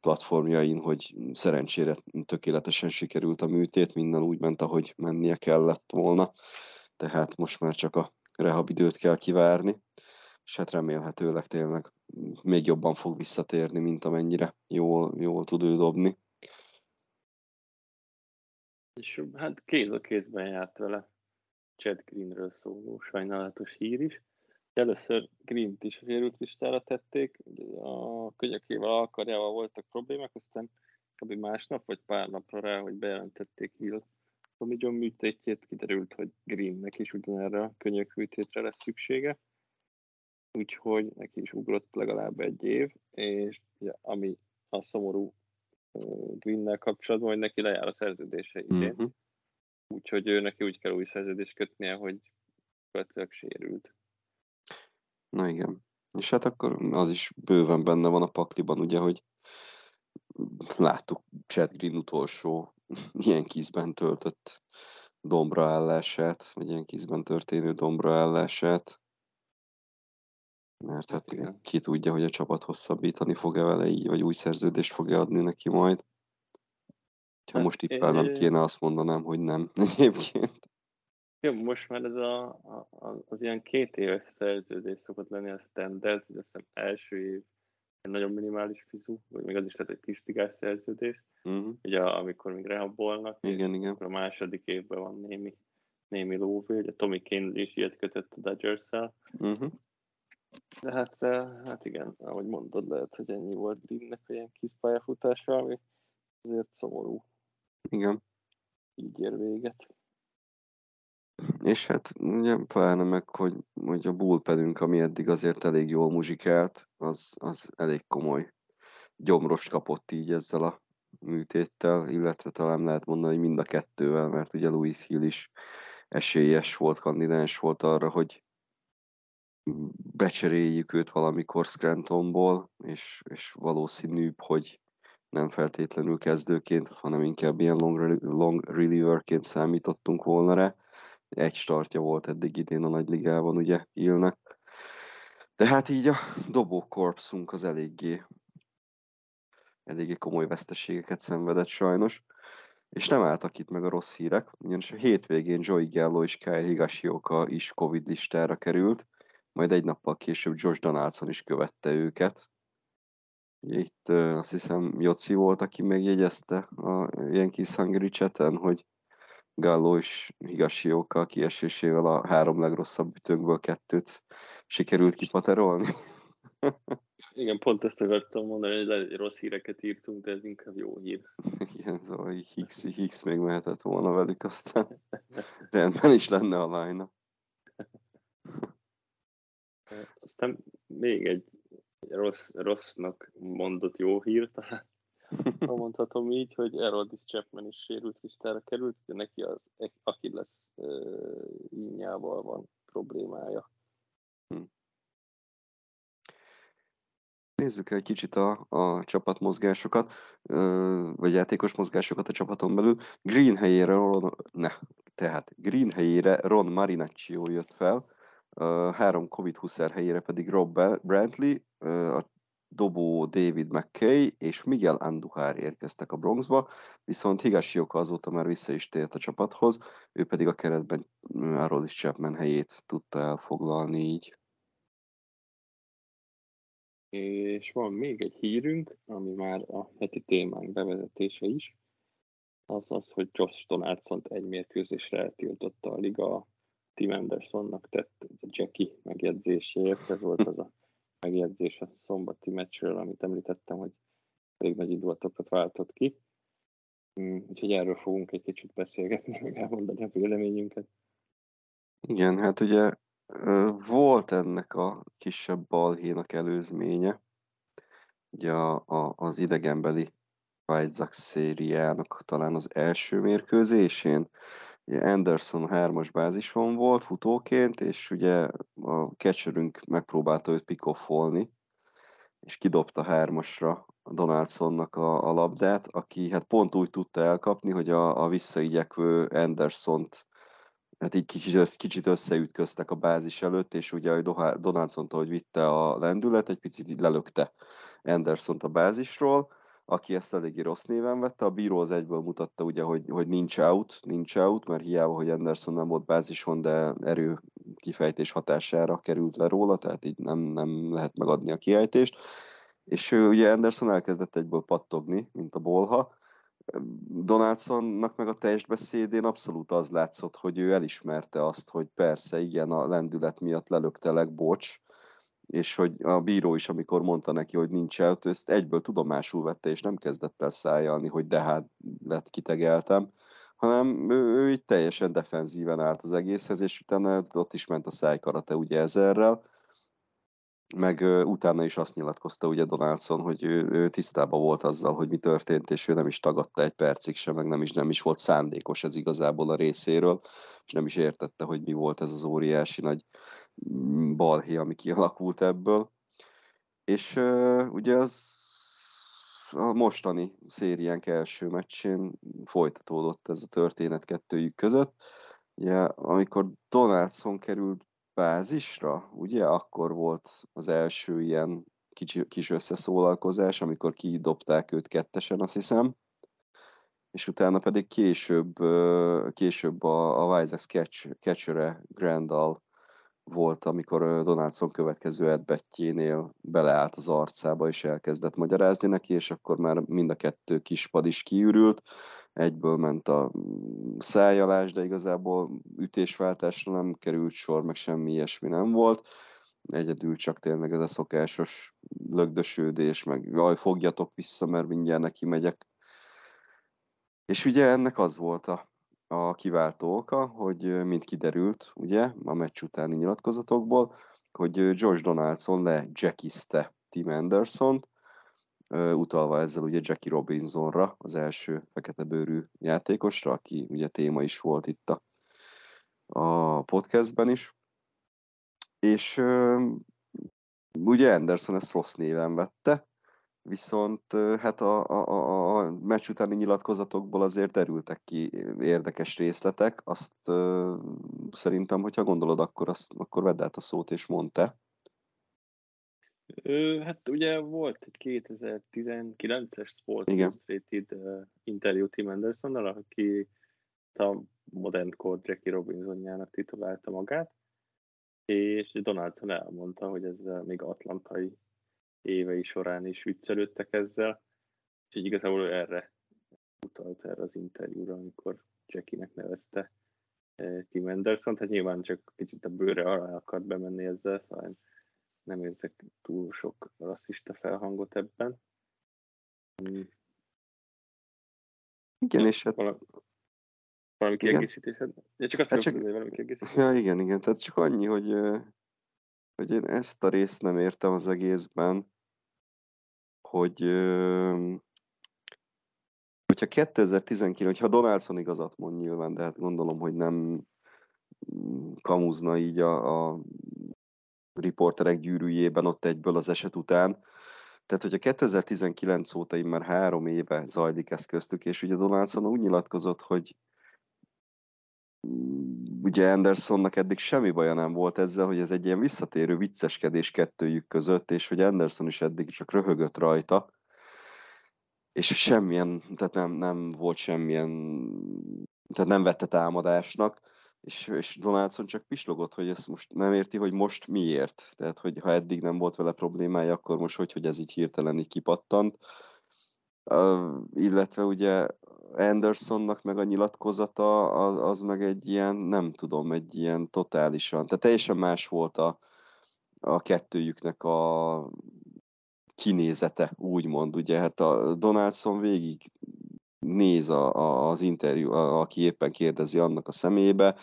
platformjain, hogy szerencsére tökéletesen sikerült a műtét, minden úgy ment, ahogy mennie kellett volna, tehát most már csak a rehab időt kell kivárni, és hát remélhetőleg tényleg még jobban fog visszatérni, mint amennyire jól, jól tud ő dobni. És hát kéz a kézben járt vele Chad Greenről szóló sajnálatos hír is. Először Green-t is sérült listára tették, a könyökével, alkarjával voltak problémák, aztán kb. másnap vagy pár napra rá, hogy bejelentették Hill Tommy John műtétjét, kiderült, hogy Greennek is ugyanerre a könyök műtétre lesz szüksége, úgyhogy neki is ugrott legalább egy év, és ugye, ami a szomorú Greennel kapcsolatban, hogy neki lejár a szerződése idén, uh-huh. úgyhogy ő neki úgy kell új szerződést kötnie, hogy követőleg sérült. Na igen. És hát akkor az is bőven benne van a pakliban, ugye, hogy láttuk Chad Green utolsó [LAUGHS] ilyen kizben töltött dombraállását, vagy ilyen kizben történő dombraállását. Mert hát igen. ki tudja, hogy a csapat hosszabbítani fog-e vele így, vagy új szerződést fog-e adni neki majd. Ha hát, most nem kéne, azt mondanám, hogy nem [LAUGHS] egyébként. Jó, most már ez a, a, az ilyen két éves szerződés szokott lenni a standard, hogy azt hiszem első év egy nagyon minimális fizu, vagy még az is lehet egy kis tigás szerződés, uh-huh. ugye amikor még rehabolnak, igen, igen. akkor a második évben van némi, némi lóvé, ugye Tommy Kane is ilyet kötött a Dodgers-szel, uh-huh. de hát, eh, hát igen, ahogy mondod, lehet, hogy ennyi volt Greennek ilyen kis pályafutása, ami azért szomorú. Igen. Így ér véget. És hát ugye pláne meg, hogy, hogy a bullpenünk, ami eddig azért elég jól muzsikált, az, az elég komoly gyomrost kapott így ezzel a műtéttel, illetve talán lehet mondani, hogy mind a kettővel, mert ugye Louis Hill is esélyes volt, kandidáns volt arra, hogy becseréljük őt valamikor Scrantonból, és, és valószínűbb, hogy nem feltétlenül kezdőként, hanem inkább ilyen long, long relieverként számítottunk volna rá egy startja volt eddig idén a nagyligában, ugye Hillnek. De hát így a dobó korpszunk az eléggé, eléggé komoly veszteségeket szenvedett sajnos. És nem álltak itt meg a rossz hírek, ugyanis a hétvégén Joey Gallo és Kyle Higashioka is Covid listára került, majd egy nappal később Josh Donaldson is követte őket. Itt azt hiszem Joci volt, aki megjegyezte a Yankees Hungary chaten, hogy Gallo és Higashioka kiesésével a három legrosszabb ütőnkből kettőt sikerült kipaterolni. Igen, pont ezt akartam mondani, hogy rossz híreket írtunk, de ez inkább jó hír. Igen, szóval Higgs, Higgs még mehetett volna velük, aztán rendben is lenne a line Aztán még egy rossz, rossznak mondott jó hír, talán ha mondhatom így, hogy Erodis Chapman is sérült listára került, de neki az aki lesz ínyával van problémája. Hm. Nézzük egy kicsit a, a csapatmozgásokat, vagy játékos mozgásokat a csapaton belül. Green helyére Ron, ne, tehát Green helyére Ron Marinaccio jött fel, három Covid 20 helyére pedig Rob Brantley, a dobó David McKay és Miguel Andujar érkeztek a Bronxba, viszont Higashioka azóta már vissza is tért a csapathoz, ő pedig a keretben Aroldis Chapman helyét tudta elfoglalni így. És van még egy hírünk, ami már a heti témánk bevezetése is, az az, hogy Josh donaldson egy mérkőzésre eltiltotta a liga Tim Andersonnak tett Jackie megjegyzéséért. Ez volt az a megjegyzés a szombati meccsről, amit említettem, hogy elég nagy indulatokat váltott ki. Mm, úgyhogy erről fogunk egy kicsit beszélgetni, meg elmondani a véleményünket. Igen, hát ugye volt ennek a kisebb balhénak előzménye. Ugye a, a, az idegenbeli White szériának talán az első mérkőzésén. Ugye Anderson hármas bázison volt futóként, és ugye a catcherünk megpróbálta őt pikoffolni, és kidobta hármasra a Donaldsonnak a, a labdát, aki hát pont úgy tudta elkapni, hogy a, a visszaigyekvő Andersont hát így kicsit, kicsit összeütköztek a bázis előtt, és ugye Donaldson hogy vitte a lendület, egy picit így lelökte anderson a bázisról, aki ezt eléggé rossz néven vette. A bíró az egyből mutatta, ugye, hogy, hogy nincs out, nincs out, mert hiába, hogy Anderson nem volt bázison, de erő kifejtés hatására került le róla, tehát így nem, nem lehet megadni a kiejtést. És ő, ugye Anderson elkezdett egyből pattogni, mint a bolha, Donaldsonnak meg a testbeszédén abszolút az látszott, hogy ő elismerte azt, hogy persze, igen, a lendület miatt lelöktelek, bocs, és hogy a bíró is, amikor mondta neki, hogy nincs el, ezt egyből tudomásul vette, és nem kezdett el szájalni, hogy de hát lett kitegeltem, hanem ő, ő így teljesen defenzíven állt az egészhez, és utána ott is ment a szájkarate ugye ezerrel, meg utána is azt nyilatkozta ugye Donaldson, hogy ő, ő tisztában volt azzal, hogy mi történt, és ő nem is tagadta egy percig sem, meg nem is, nem is volt szándékos ez igazából a részéről, és nem is értette, hogy mi volt ez az óriási nagy mm, balhé, ami kialakult ebből. És ugye az a mostani szériánk első meccsén folytatódott ez a történet kettőjük között. Ugye, amikor Donaldson került bázisra, ugye akkor volt az első ilyen kicsi, kis összeszólalkozás, amikor kidobták őt kettesen, azt hiszem, és utána pedig később, később a, a Wise catcher Grandal volt, amikor Donaldson következő edbettjénél beleállt az arcába, és elkezdett magyarázni neki, és akkor már mind a kettő kispad is kiürült, egyből ment a szájalás, de igazából ütésváltásra nem került sor, meg semmi ilyesmi nem volt. Egyedül csak tényleg ez a szokásos lögdösődés, meg jaj, fogjatok vissza, mert mindjárt neki megyek. És ugye ennek az volt a a kiváltó oka, hogy mint kiderült, ugye, a meccs utáni nyilatkozatokból, hogy George Donaldson le jackizte Tim anderson utalva ezzel ugye Jackie Robinsonra, az első fekete bőrű játékosra, aki ugye téma is volt itt a, a podcastben is. És ugye Anderson ezt rossz néven vette, viszont hát a, a, a meccs utáni nyilatkozatokból azért derültek ki érdekes részletek, azt uh, szerintem, hogyha gondolod, akkor, azt, akkor vedd át a szót és mondta. Hát ugye volt egy 2019-es Sports Illustrated uh, interjú Tim Andersonnal, aki a modern Code Jackie Robinsonjának titulálta magát, és Donaldson elmondta, hogy ez még atlantai évei során is viccelődtek ezzel, úgyhogy igazából erre utalt erre az interjúra, amikor Jackie-nek nevezte eh, Tim Anderson, tehát nyilván csak kicsit a bőre alá akart bemenni ezzel, szóval nem érzek túl sok rasszista felhangot ebben. Hmm. Igen, és hát... Valami, valami kiegészítésed? Ja, csak azt hát csak... valami kiegészítésed. Ja, igen, igen, tehát csak annyi, hogy, hogy én ezt a részt nem értem az egészben, hogy hogyha 2019, hogyha Donaldson igazat mond nyilván, de hát gondolom, hogy nem mm, kamuzna így a, a riporterek gyűrűjében ott egyből az eset után. Tehát, hogyha 2019 óta már három éve zajlik ez köztük, és ugye Donaldson úgy nyilatkozott, hogy ugye Andersonnak eddig semmi baja nem volt ezzel, hogy ez egy ilyen visszatérő vicceskedés kettőjük között, és hogy Anderson is eddig csak röhögött rajta, és semmilyen, tehát nem, nem volt semmilyen, tehát nem vette támadásnak, és, és Donaldson csak pislogott, hogy ezt most nem érti, hogy most miért. Tehát, hogy ha eddig nem volt vele problémája, akkor most hogy, hogy ez így hirtelen így kipattant. Uh, illetve ugye Andersonnak meg a nyilatkozata, az, az meg egy ilyen, nem tudom, egy ilyen totálisan, tehát teljesen más volt a, a kettőjüknek a kinézete, úgymond, ugye, hát a Donaldson végig néz a, a, az interjú, a, aki éppen kérdezi annak a szemébe,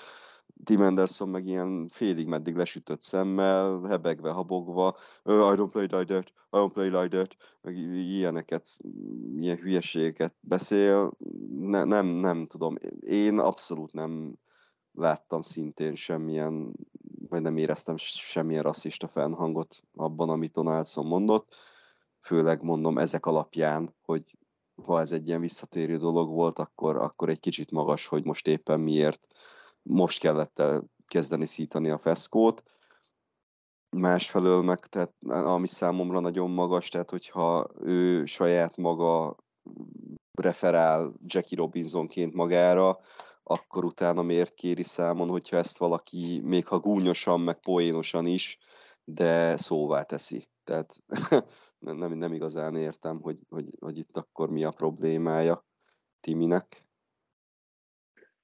Tim Anderson meg ilyen félig meddig lesütött szemmel, hebegve, habogva, I don't play like that, I don't play like that, meg ilyeneket, ilyen hülyeségeket beszél. Ne, nem, nem tudom, én abszolút nem láttam szintén semmilyen, vagy nem éreztem semmilyen rasszista fennhangot abban, amit Donaldson mondott. Főleg mondom ezek alapján, hogy ha ez egy ilyen visszatérő dolog volt, akkor, akkor egy kicsit magas, hogy most éppen miért most kellett el kezdeni szítani a feszkót. Másfelől meg, tehát, ami számomra nagyon magas, tehát hogyha ő saját maga referál Jackie Robinsonként magára, akkor utána miért kéri számon, hogyha ezt valaki, még ha gúnyosan, meg poénosan is, de szóvá teszi. Tehát [LAUGHS] nem, nem igazán értem, hogy, hogy, hogy itt akkor mi a problémája Timinek.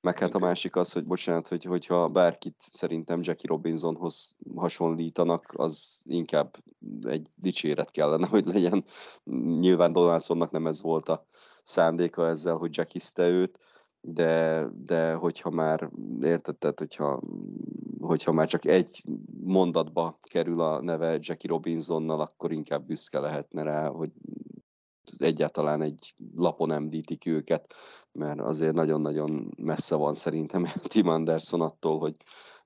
Meg hát a másik az, hogy bocsánat, hogy, hogyha bárkit szerintem Jackie Robinsonhoz hasonlítanak, az inkább egy dicséret kellene, hogy legyen. Nyilván Donaldsonnak nem ez volt a szándéka ezzel, hogy Jackie őt, de, de hogyha már érted, tehát hogyha, hogyha már csak egy mondatba kerül a neve Jackie Robinsonnal, akkor inkább büszke lehetne rá, hogy egyáltalán egy lapon említik őket, mert azért nagyon-nagyon messze van szerintem [LAUGHS] Tim Anderson attól, hogy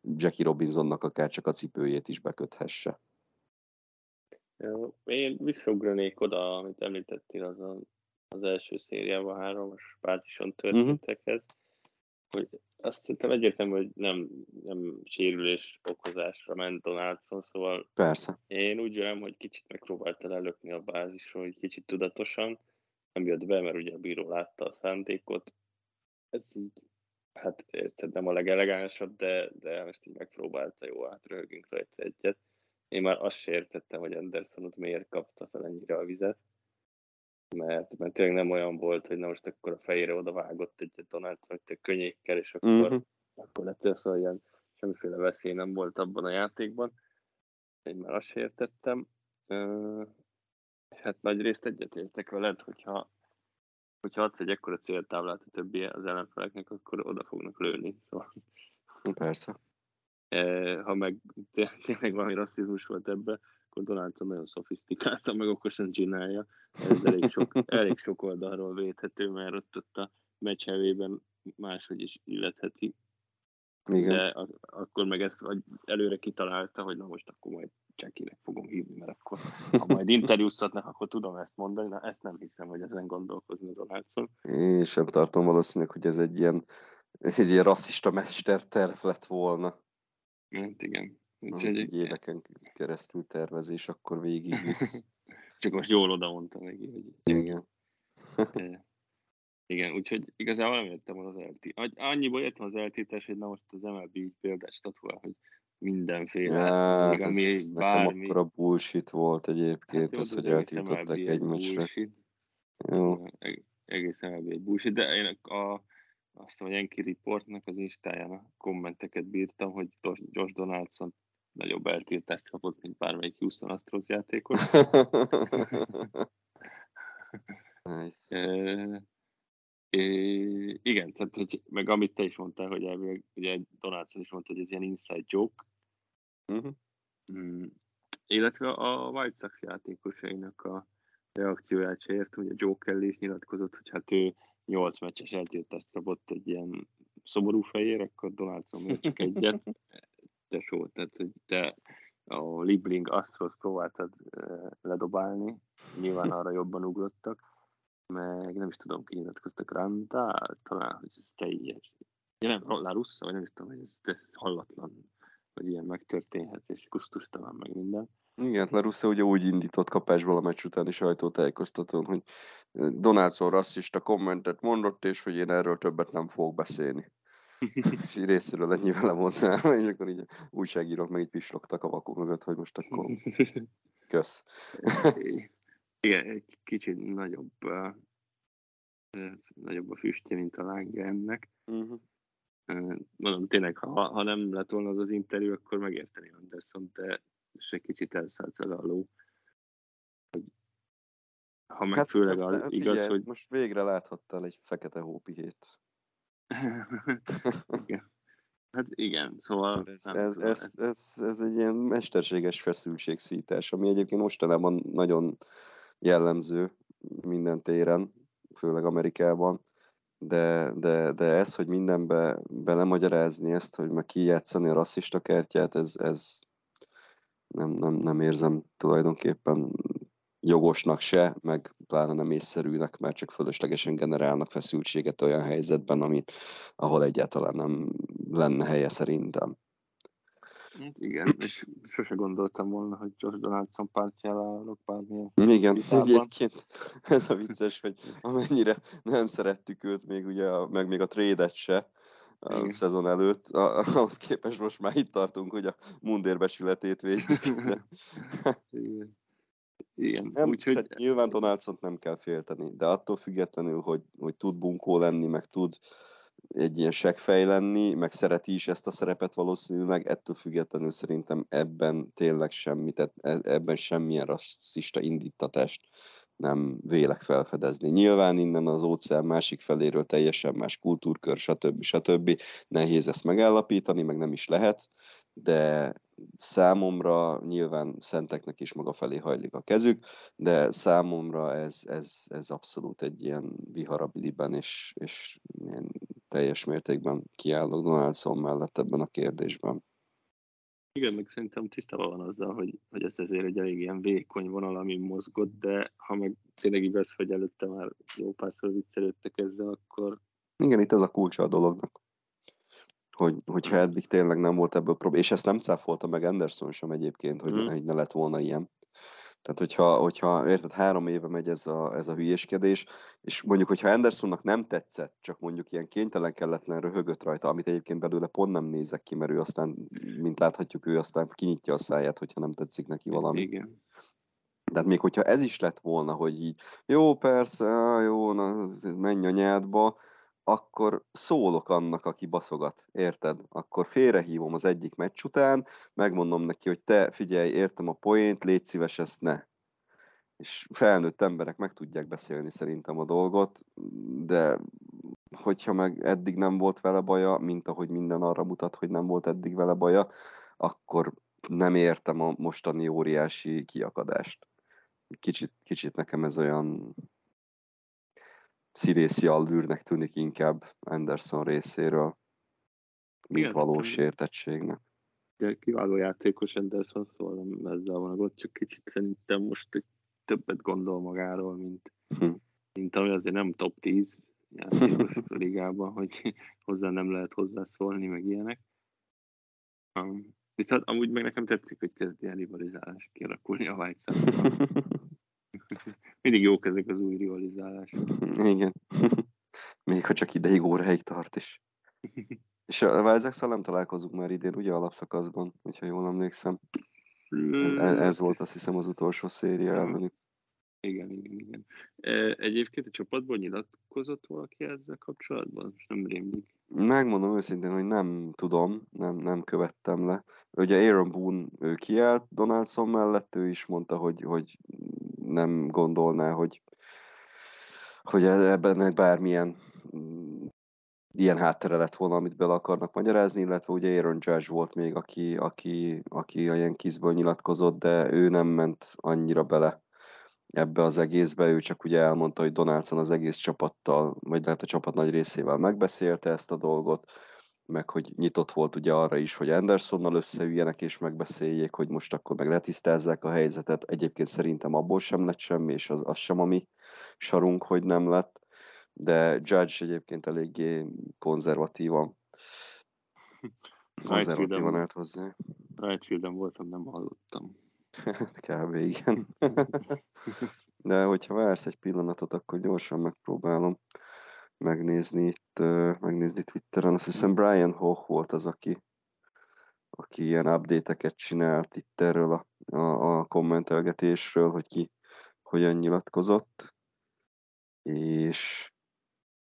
Jackie Robinsonnak akár csak a cipőjét is beköthesse. Én visszaugranék oda, amit említettél, az a, az első szériában háromos bázison történtekhez, uh-huh. hogy azt hiszem egyértelmű, hogy nem, nem sérülés okozásra ment Donaldson, szóval Persze. én úgy vélem, hogy kicsit megpróbálta lelökni a bázisról, hogy kicsit tudatosan, nem jött be, mert ugye a bíró látta a szándékot. Ez így, hát érted, nem a legelegánsabb, de, de most így megpróbálta, jó, hát röhögünk rajta egyet. Én már azt se értettem, hogy Andersonot miért kapta fel ennyire a vizet mert, mert tényleg nem olyan volt, hogy na most akkor a fejére oda vágott egy Donald Trump könnyékkel, és akkor, uh-huh. akkor lett szóval ilyen semmiféle veszély nem volt abban a játékban. Én már azt értettem. Hát nagy részt egyetértek veled, hogyha, hogyha adsz egy ekkora céltáblát a többi az ellenfeleknek, akkor oda fognak lőni. Szóval. Persze. Ha meg tényleg valami rasszizmus volt ebbe, akkor Donaldson nagyon szofisztikáltan, meg okosan csinálja. Ez elég sok, elég sok oldalról védhető, mert ott, ott a meccs hevében máshogy is illetheti. Igen. De az, akkor meg ezt vagy előre kitalálta, hogy na most akkor majd Csekinek fogom hívni, mert akkor ha majd interjúztatnak, akkor tudom ezt mondani, na ezt nem hiszem, hogy ezen gondolkozni Donaldson. Én sem tartom valószínűleg, hogy ez egy ilyen, egy ilyen rasszista mesterterv lett volna. Hát igen. Úgyhogy egy éveken keresztül tervezés, akkor végig visz. [LAUGHS] Csak most jól oda mondtam neki, hogy... Igen. [LAUGHS] Igen, úgyhogy igazából nem jöttem az LT. Annyiból jöttem az eltétes, hogy na most az MLB így példát statuál, hogy mindenféle, ja, még ami ez bármi... Nekem akkora bullshit volt egyébként, hát, az, hogy eltiltották egy meccsre. Jó. Egész MLB bullshit, de én a, azt a Yankee Reportnak az Instáján a kommenteket bírtam, hogy Josh Donaldson nagyobb eltiltást kapott, mint bármelyik Houston Astros játékos. [LAUGHS] nice. e, e, igen, tehát hogy, meg amit te is mondtál, hogy elvileg, ugye Donaldson is mondta, hogy ez ilyen inside joke. Uh-huh. Mm, illetve a White Sox játékosainak a reakcióját se ért, hogy a Joe Kelly is nyilatkozott, hogy hát ő 8 meccses eltiltást szabott egy ilyen szomorú fejér, akkor Donaldson még csak egyet [LAUGHS] tesó, tehát hogy te a Libling Astros próbáltad ledobálni, nyilván arra jobban ugrottak, meg nem is tudom, ki nyilatkoztak Randall, talán, hogy ez teljes. Ja nem, La Russa, vagy nem is tudom, hogy ez, ez hallatlan, hogy ilyen megtörténhet, és kusztustalan, meg minden. Igen, La Russa ugye úgy indított kapásból a meccs utáni sajtótájékoztatón, hogy Donaldson rasszista kommentet mondott, és hogy én erről többet nem fogok beszélni. És így részéről ennyi vele hozzá, [LAUGHS] és akkor így újságírók meg így pislogtak a vakok mögött, hogy most akkor kösz. [LAUGHS] Igen, egy kicsit nagyobb, uh, nagyobb a füstje, mint a lángja ennek. Uh-huh. Uh, mondom, tényleg, ha, ha nem lett volna az az interjú, akkor megérteni Anderson, de és egy kicsit elszállt vele a ló. Hogy, ha meg hát, főleg az hát igaz, igen, hogy... Most végre láthattál egy fekete hópihét. Igen. Hát igen, szóval... Ez, nem, ez, ez, ez, ez, ez egy ilyen mesterséges feszültségszítás, ami egyébként mostanában nagyon jellemző minden téren, főleg Amerikában, de, de, de ez, hogy mindenbe belemagyarázni ezt, hogy meg kijátszani a rasszista kertját, ez, ez nem, nem, nem érzem tulajdonképpen jogosnak se, meg pláne nem észszerűnek, mert csak fölöslegesen generálnak feszültséget olyan helyzetben, amit, ahol egyáltalán nem lenne helye szerintem. Hát igen, és sose gondoltam volna, hogy Josh Donaldson pártjára állok bármilyen. Igen, vitában. egyébként ez a vicces, hogy amennyire nem szerettük őt, még ugye, meg még a trédet se, a Igen. szezon előtt, ahhoz képest most már itt tartunk, hogy a mundérbecsületét védjük. Igen. Igen, nem, úgyhogy... Tehát nyilván donaldson nem kell félteni, de attól függetlenül, hogy, hogy tud bunkó lenni, meg tud egy ilyen segfej lenni, meg szereti is ezt a szerepet valószínűleg, ettől függetlenül szerintem ebben tényleg semmi, tehát e, ebben semmilyen rasszista indítatást nem vélek felfedezni. Nyilván innen az óceán másik feléről teljesen más kultúrkör, stb. stb. Nehéz ezt megállapítani, meg nem is lehet, de számomra nyilván szenteknek is maga felé hajlik a kezük, de számomra ez, ez, ez abszolút egy ilyen viharabiliben, és, és ilyen teljes mértékben kiállok Donaldson mellett ebben a kérdésben. Igen, meg szerintem tisztában van azzal, hogy, hogy ez azért egy elég ilyen vékony vonal, ami mozgott, de ha meg tényleg igaz, hogy előtte már jó párszor viccelődtek ezzel, akkor... Igen, itt ez a kulcsa a dolognak. Hogy, hogyha eddig tényleg nem volt ebből probléma, és ezt nem cáfolta meg Anderson sem egyébként, hogy, hmm. hogy ne lett volna ilyen. Tehát, hogyha, hogyha érted, három éve megy ez a, ez a hülyéskedés, és mondjuk, hogyha Andersonnak nem tetszett, csak mondjuk ilyen kénytelen kelletlen röhögött rajta, amit egyébként belőle pont nem nézek ki, mert ő aztán, mint láthatjuk, ő aztán kinyitja a száját, hogyha nem tetszik neki valami. Igen. De hát még hogyha ez is lett volna, hogy így, jó, persze, jó, na, menj a nyádba, akkor szólok annak, aki baszogat, érted? Akkor félrehívom az egyik meccs után, megmondom neki, hogy te figyelj, értem a poént, légy szíves, ezt ne. És felnőtt emberek meg tudják beszélni szerintem a dolgot, de hogyha meg eddig nem volt vele baja, mint ahogy minden arra mutat, hogy nem volt eddig vele baja, akkor nem értem a mostani óriási kiakadást. Kicsit, kicsit nekem ez olyan színészi allűrnek tűnik inkább Anderson részéről, mint Igen, valós értettségnek. De kiváló játékos Anderson, szóval nem ezzel van a gond, csak kicsit szerintem most egy többet gondol magáról, mint, hm. mint ami azért nem top 10 játékos a [LAUGHS] ligában, hogy hozzá nem lehet hozzászólni, meg ilyenek. Um, viszont amúgy meg nekem tetszik, hogy kezdi el rivalizálás kialakulni a White [LAUGHS] Mindig jók ezek az új rivalizálások. Igen. [LAUGHS] Még ha csak ideig óráig tart is. [LAUGHS] És Vázex nem találkozunk már idén, ugye alapszakaszban, hogyha jól emlékszem. Ez, ez volt azt hiszem az utolsó széria elmenük. Igen, igen, igen. E, egyébként a csapatból nyilatkozott valaki ezzel kapcsolatban? Most nem rémlik. Megmondom őszintén, hogy nem tudom, nem, nem követtem le. Ugye Aaron Boone ő kiállt Donaldson mellett, ő is mondta, hogy, hogy nem gondolná, hogy, hogy e- ebben bármilyen mm, ilyen háttere lett volna, amit bele akarnak magyarázni, illetve ugye Aaron Judge volt még, aki, aki, aki a Yankeesből nyilatkozott, de ő nem ment annyira bele ebbe az egészbe, ő csak ugye elmondta, hogy Donaldson az egész csapattal, vagy lehet a csapat nagy részével megbeszélte ezt a dolgot, meg hogy nyitott volt ugye arra is, hogy Andersonnal összeüljenek és megbeszéljék, hogy most akkor meg letisztázzák a helyzetet. Egyébként szerintem abból sem lett semmi, és az, az sem a mi sarunk, hogy nem lett. De Judge egyébként eléggé konzervatívan konzervatívan állt hozzá. Rightfielden voltam, nem hallottam. [LAUGHS] Kb. igen. [LAUGHS] De hogyha vársz egy pillanatot, akkor gyorsan megpróbálom megnézni itt, megnézni Twitteren. Azt hiszem Brian Hoch volt az, aki, aki ilyen update-eket csinált itt erről a, a, a kommentelgetésről, hogy ki hogyan nyilatkozott. És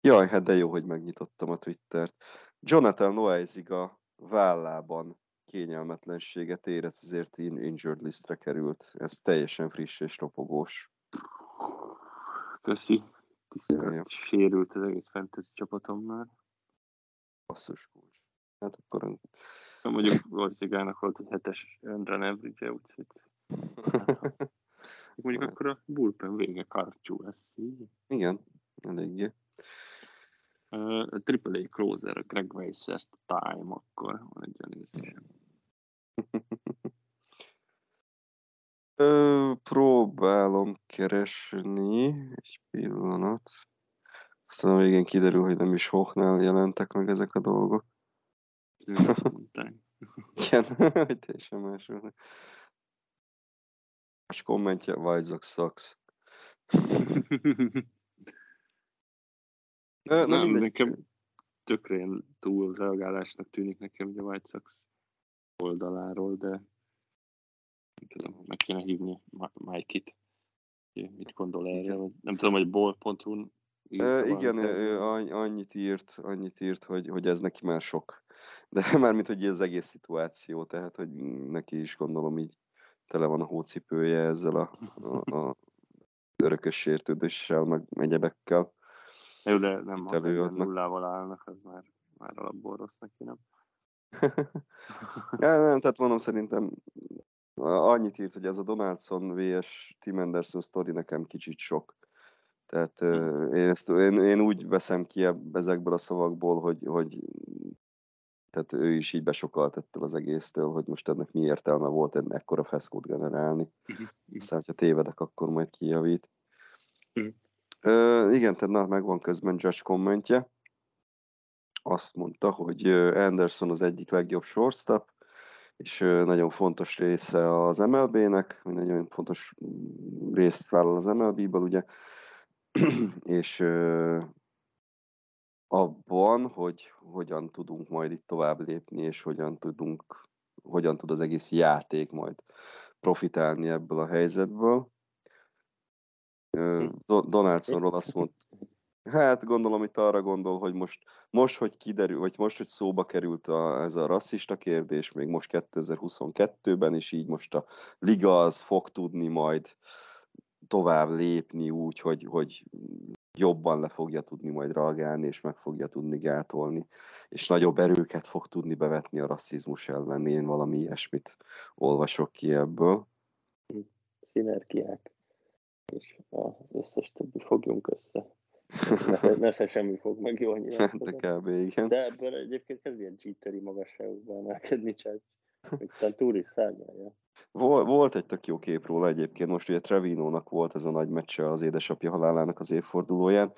jaj, hát de jó, hogy megnyitottam a Twittert. Jonathan Noaizig a vállában kényelmetlenséget érez, ezért injured listre került. Ez teljesen friss és ropogós. Köszi. Sérült az egész fantasy csapatom már. Basszus kulcs. Hát akkor... Na, mondjuk Orzigának volt egy hetes run average úgyhogy... Hát, [LAUGHS] mondjuk hát. akkor a bullpen vége karcsú lesz így. Igen, eléggé. Uh, a AAA closer, a Greg Weiss time, akkor van egy olyan érzésem. Ö, próbálom keresni egy pillanat. Aztán a végén kiderül, hogy nem is Hochnál jelentek meg ezek a dolgok. [LAUGHS] Igen, [LAUGHS] hogy teljesen más volt. Most kommentje, Vajzok sucks. [LAUGHS] Na, nem, nekem tökre túl reagálásnak tűnik nekem, a White Sox oldaláról, de tudom, meg kéne hívni Mike-it. Mit gondol erre? Igen. Nem tudom, hogy bol.hu igen, ő annyit írt, annyit írt, hogy, hogy ez neki már sok. [LAUGHS] De már mint hogy ez egész szituáció, tehát hogy neki is gondolom így tele van a hócipője ezzel a, a, a örökös sértődéssel, meg egyebekkel. Jó, de nem ha nullával állnak, az már, már alapból rossz neki, nem? [LAUGHS] ja, nem, tehát mondom, szerintem annyit írt, hogy ez a Donaldson vs. Tim Anderson sztori nekem kicsit sok. Tehát hm. én, ezt, én, én úgy veszem ki ezekből a szavakból, hogy, hogy tehát ő is így besokalt ettől az egésztől, hogy most ennek mi értelme volt ekkora feszkót generálni. Hm. Aztán, hogyha tévedek, akkor majd kijavít. Mm. Uh, igen, tehát na, megvan közben Judge kommentje. Azt mondta, hogy Anderson az egyik legjobb shortstop, és nagyon fontos része az MLB-nek, nagyon fontos részt vállal az MLB-ből, ugye, [CLEARS THROAT] és abban, hogy hogyan tudunk majd itt tovább lépni, és hogyan tudunk, hogyan tud az egész játék majd profitálni ebből a helyzetből. Donaldsonról azt mondta, hát gondolom itt arra gondol, hogy most, most hogy kiderül, vagy most, hogy szóba került a, ez a rasszista kérdés, még most 2022-ben is így most a liga az fog tudni majd tovább lépni úgy, hogy, hogy jobban le fogja tudni majd reagálni, és meg fogja tudni gátolni, és nagyobb erőket fog tudni bevetni a rasszizmus ellen. Én valami ilyesmit olvasok ki ebből. Szinergiák és az összes többi fogjunk össze. [LAUGHS] Nesze, [LAUGHS] nesze semmi fog meg jól nyilván. De kb. igen. De ebből egyébként kezd ilyen cheateri magasságokban emelkedni, csak Aztán túl is szárnyalja. Volt, volt egy tök jó kép róla egyébként, most ugye Trevinónak volt ez a nagy meccse az édesapja halálának az évfordulóján,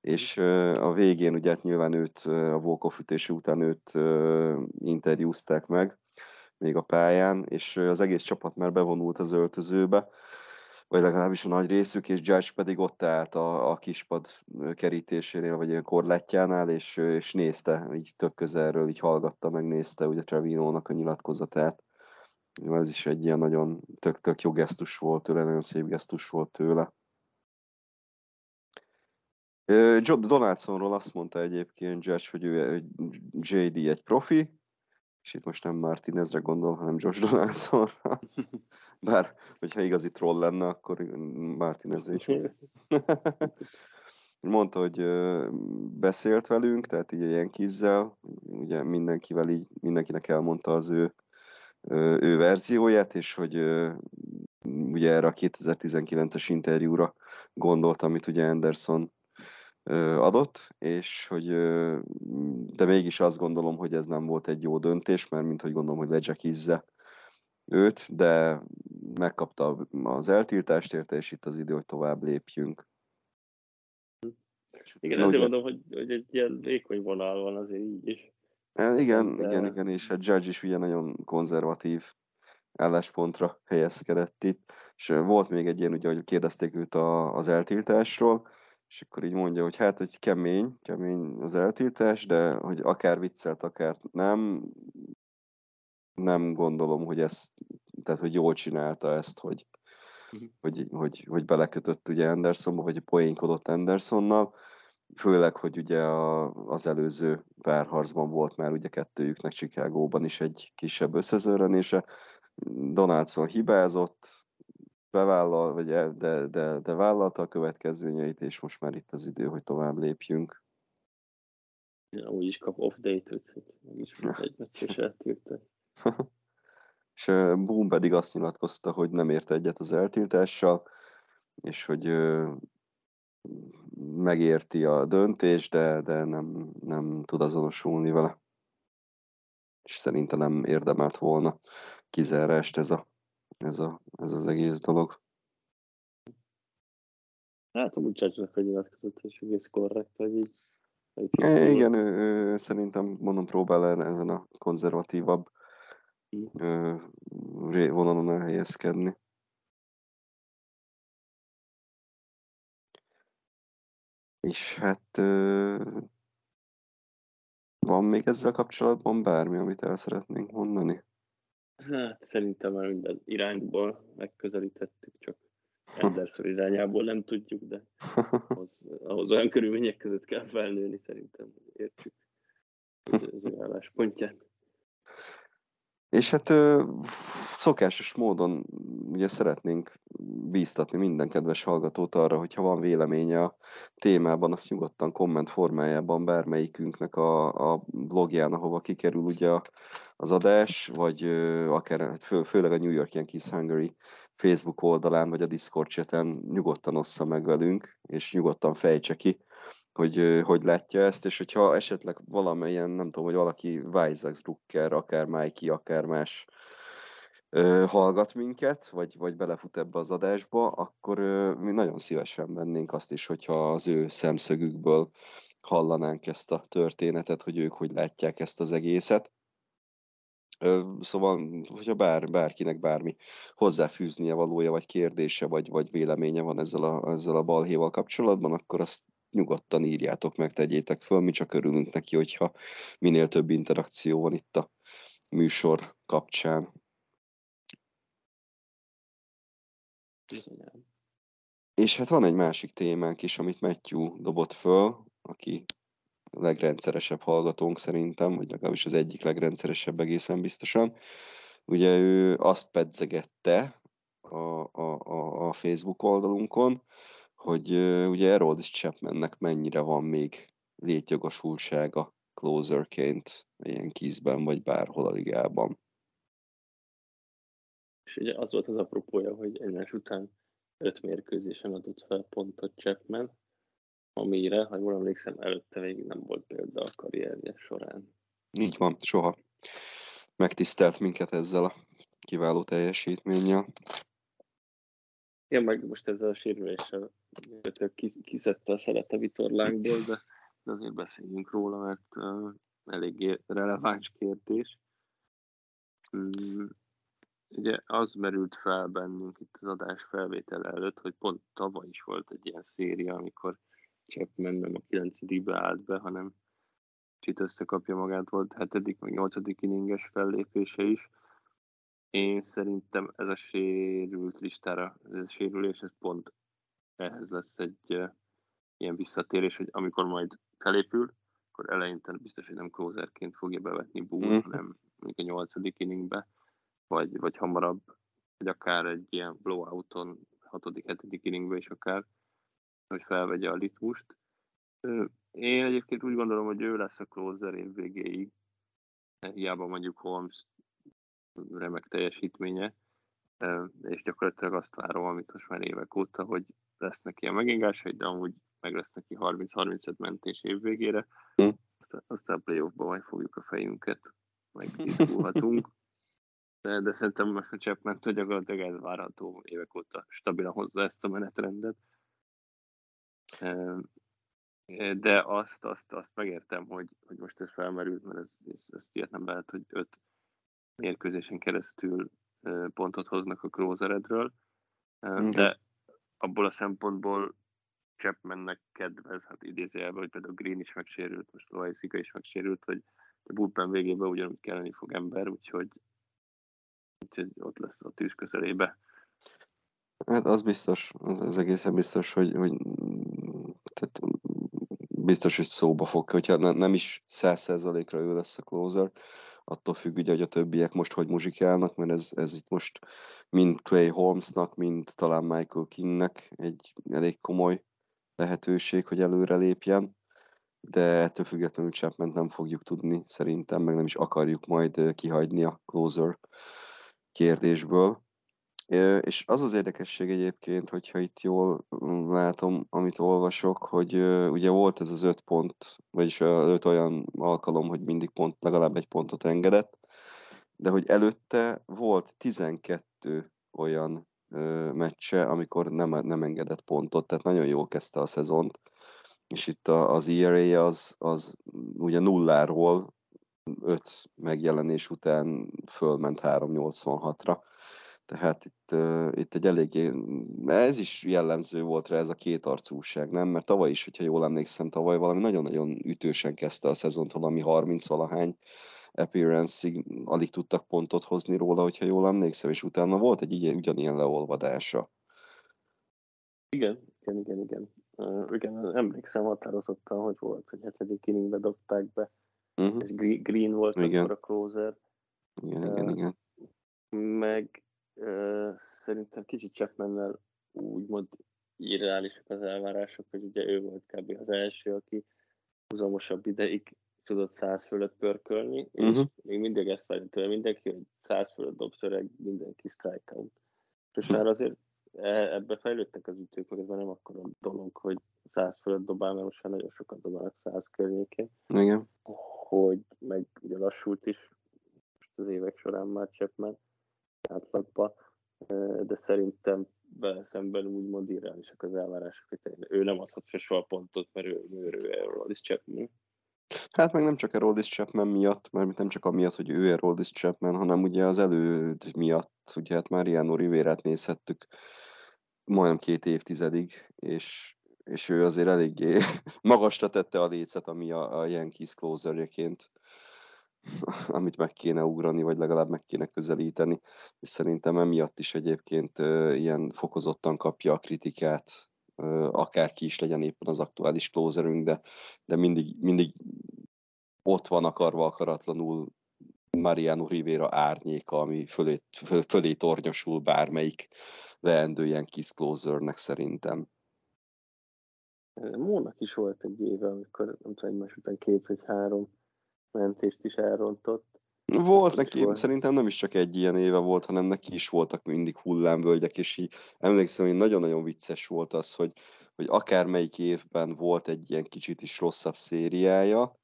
és a végén ugye hát nyilván őt, a Volkov ütése után őt interjúzták meg, még a pályán, és az egész csapat már bevonult az öltözőbe, vagy legalábbis a nagy részük, és Judge pedig ott állt a, a kispad kerítésénél, vagy ilyen korletjánál, és, és nézte, így tök közelről, így hallgatta, megnézte ugye Trevinónak a nyilatkozatát. Ez is egy ilyen nagyon tök-tök jó gesztus volt tőle, nagyon szép gesztus volt tőle. Donaldsonról azt mondta egyébként Judge, hogy ő JD egy profi, és itt most nem Martinezre gondol, hanem Josh Donaldsonra. [LAUGHS] Bár, hogyha igazi troll lenne, akkor Martinezre is. [LAUGHS] Mondta, hogy beszélt velünk, tehát így ilyen kizzel, ugye mindenkivel így, mindenkinek elmondta az ő, ő verzióját, és hogy ugye erre a 2019-es interjúra gondolt, amit ugye Anderson adott, és hogy de mégis azt gondolom, hogy ez nem volt egy jó döntés, mert mint hogy gondolom, hogy legyekizze őt, de megkapta az eltiltást érte, és itt az idő, hogy tovább lépjünk. Igen, ezért mondom, hogy, hogy egy ilyen vékony vonal van azért így is. E, igen, de... igen, igen, és a Judge is ugye nagyon konzervatív álláspontra helyezkedett itt, és volt még egy ilyen, ugye, hogy kérdezték őt a, az eltiltásról, és akkor így mondja, hogy hát, hogy kemény, kemény az eltiltás, de hogy akár viccelt, akár nem, nem gondolom, hogy ezt, tehát hogy jól csinálta ezt, hogy, uh-huh. hogy, hogy, hogy belekötött ugye Andersonba, vagy poénkodott Andersonnal, főleg, hogy ugye a, az előző párharcban volt már ugye kettőjüknek Chicagóban is egy kisebb összezőrenése, Donaldson hibázott, bevállal, vagy el, de, de, de vállalta a következményeit, és most már itt az idő, hogy tovább lépjünk. Ja, úgy is kap off date-ot, hogy megismert egy meccses eltiltás. és [LAUGHS] Boom pedig azt nyilatkozta, hogy nem ért egyet az eltiltással, és hogy megérti a döntés, de, de nem, nem tud azonosulni vele. És szerintem nem érdemelt volna kizárást ez, a, ez, a, ez az egész dolog. Hát amúgy Judge-nak a nyilatkozott, és egész korrekt, hogy így... É, igen, ő, ő, szerintem mondom próbál erre ezen a konzervatívabb mm. vonalon elhelyezkedni. És hát van még ezzel kapcsolatban bármi, amit el szeretnénk mondani? Hát szerintem már minden irányból megközelítettük, csak [LAUGHS] Anderson irányából nem tudjuk, de ahhoz, ahhoz olyan körülmények között kell felnőni, szerintem értjük az ő álláspontját. És hát szokásos módon ugye szeretnénk bíztatni minden kedves hallgatót arra, hogyha van véleménye a témában, azt nyugodtan komment formájában bármelyikünknek a, a blogján, ahova kikerül ugye az adás, vagy akár hát fő, főleg a New York Yankees Hungary Facebook oldalán, vagy a Discord chaten nyugodtan ossza meg velünk, és nyugodtan fejtse ki, hogy hogy látja ezt, és hogyha esetleg valamilyen, nem tudom, hogy valaki Weizsack Drucker, akár Mikey, akár más hallgat minket, vagy, vagy belefut ebbe az adásba, akkor mi nagyon szívesen vennénk azt is, hogyha az ő szemszögükből hallanánk ezt a történetet, hogy ők hogy látják ezt az egészet. Szóval, hogyha bár, bárkinek bármi hozzáfűznie valója, vagy kérdése, vagy, vagy véleménye van ezzel a, ezzel a balhéval kapcsolatban, akkor azt nyugodtan írjátok meg, tegyétek föl, mi csak örülünk neki, hogyha minél több interakció van itt a műsor kapcsán. És hát van egy másik témánk is, amit Matthew dobott föl, aki a legrendszeresebb hallgatónk szerintem, vagy legalábbis az egyik legrendszeresebb egészen biztosan. Ugye ő azt pedzegette a, a, a, a Facebook oldalunkon, hogy ugye Erodis Chapmannek mennyire van még létjogosultsága closerként ilyen kizben, vagy bárhol a ligában. És ugye az volt az apropója, hogy egymás után öt mérkőzésen adott fel pontot Chapman, amire, ha jól emlékszem, előtte még nem volt példa a karrierje során. Így van, soha. Megtisztelt minket ezzel a kiváló teljesítménnyel. Igen, meg most ezzel a sérüléssel kiszedte a szeret a vitorlánkból, de, de azért beszéljünk róla, mert uh, eléggé releváns kérdés. Um, ugye az merült fel bennünk itt az adás felvétele előtt, hogy pont tavaly is volt egy ilyen széria, amikor Chapman nem a 9 állt be, hanem kicsit összekapja magát, volt hetedik, meg nyolcadik inninges fellépése is, én szerintem ez a sérült listára, ez a sérülés, ez pont ehhez lesz egy uh, ilyen visszatérés, hogy amikor majd felépül, akkor eleinte biztos, hogy nem closerként fogja bevetni Boone, mm. hanem mondjuk a nyolcadik inningbe, vagy, vagy hamarabb, vagy akár egy ilyen blowouton, hatodik, hetedik inningbe is akár, hogy felvegye a litmust. Én egyébként úgy gondolom, hogy ő lesz a closer év végéig, hiába mondjuk Holmes remek teljesítménye, és gyakorlatilag azt várom, amit most már évek óta, hogy lesz neki a megingásai, de amúgy meg lesz neki 30-35 mentés év végére, hm. aztán a playoffban majd fogjuk a fejünket, meg izgulhatunk. De, de szerintem most a Chapman gyakorlatilag ez várható évek óta stabilan hozza ezt a menetrendet. De azt, azt, azt megértem, hogy, hogy most ez felmerült, mert ez, ez, ez ilyet nem lehet, hogy öt mérkőzésen keresztül pontot hoznak a Closeredről, de abból a szempontból Chapmannek kedvez, hát idézőjelben, hogy például Green is megsérült, most Loaiziga is megsérült, hogy a bullpen végében ugyanúgy kelleni fog ember, úgyhogy, úgyhogy ott lesz a tűz közelébe. Hát az biztos, az, az egészen biztos, hogy, hogy tehát biztos, hogy szóba fog, hogyha ne, nem is száz százalékra ő lesz a closer, attól függ ugye, hogy a többiek most hogy muzsikálnak, mert ez, ez itt most mind Clay Holmesnak, mind talán Michael Kingnek egy elég komoly lehetőség, hogy előre lépjen, de ettől függetlenül chapman nem fogjuk tudni szerintem, meg nem is akarjuk majd kihagyni a closer kérdésből. És az az érdekesség egyébként, hogyha itt jól mm, látom, amit olvasok, hogy ugye volt ez az öt pont, vagyis öt olyan alkalom, hogy mindig pont, legalább egy pontot engedett, de hogy előtte volt 12 olyan meccse, amikor nem, nem engedett pontot, tehát nagyon jól kezdte a szezont, és itt az ERA az, az ugye nulláról 5 megjelenés után fölment 386-ra, tehát itt, uh, itt egy eléggé, ez is jellemző volt rá ez a két arcúság, nem? Mert tavaly is, hogyha jól emlékszem, tavaly valami nagyon-nagyon ütősen kezdte a szezont, valami 30-valahány appearance-ig alig tudtak pontot hozni róla, hogyha jól emlékszem, és utána volt egy ilyen, ugyanilyen leolvadása. Igen, igen, igen, igen. Uh, igen, emlékszem határozottan, hogy volt, hogy hetedik inningbe dobták be, uh-huh. és Green volt igen. akkor a closer. Igen, uh, igen, igen. Meg szerintem kicsit Chapmannel úgymond irreálisak az elvárások, hogy ugye ő volt kb. az első, aki húzamosabb ideig tudott száz fölött pörkölni, és uh-huh. még mindig ezt várjuk tőle mindenki, hogy száz fölött dob szöreg, mindenki strikeout. És már azért e, ebbe fejlődtek az ütők, meg ez már nem akkor a dolog, hogy száz fölött dobál, mert most már nagyon sokan dobálnak száz környékén. Igen. Hogy meg ugye lassult is most az évek során már Chapman, átlagba, de szerintem vele szemben úgymond irreálisak az elvárások, hogy ő nem adhat fel soha pontot, mert ő, ő, ő Aerodis Chapman. Hát meg nem csak Aerodis Chapman miatt, mert nem csak amiatt, hogy ő Aerodis Chapman, hanem ugye az előd miatt, ugye hát Mariano Rivera-t nézhettük majdnem két évtizedig, és, és ő azért eléggé [LAUGHS] magasra tette a lécet, ami a, a Yankees closerjeként [LAUGHS] amit meg kéne ugrani, vagy legalább meg kéne közelíteni, és szerintem emiatt is egyébként ilyen fokozottan kapja a kritikát, akárki is legyen éppen az aktuális closerünk, de, de mindig, mindig ott van akarva akaratlanul Mariano Rivera árnyéka, ami fölé, fölé tornyosul bármelyik leendő ilyen kis closernek szerintem. Mónak is volt egy éve, amikor nem tudom, egymás után két vagy három mentést is elrontott. Volt neki, volt. szerintem nem is csak egy ilyen éve volt, hanem neki is voltak mindig hullámvölgyek, és így emlékszem, hogy nagyon-nagyon vicces volt az, hogy, hogy akármelyik évben volt egy ilyen kicsit is rosszabb szériája,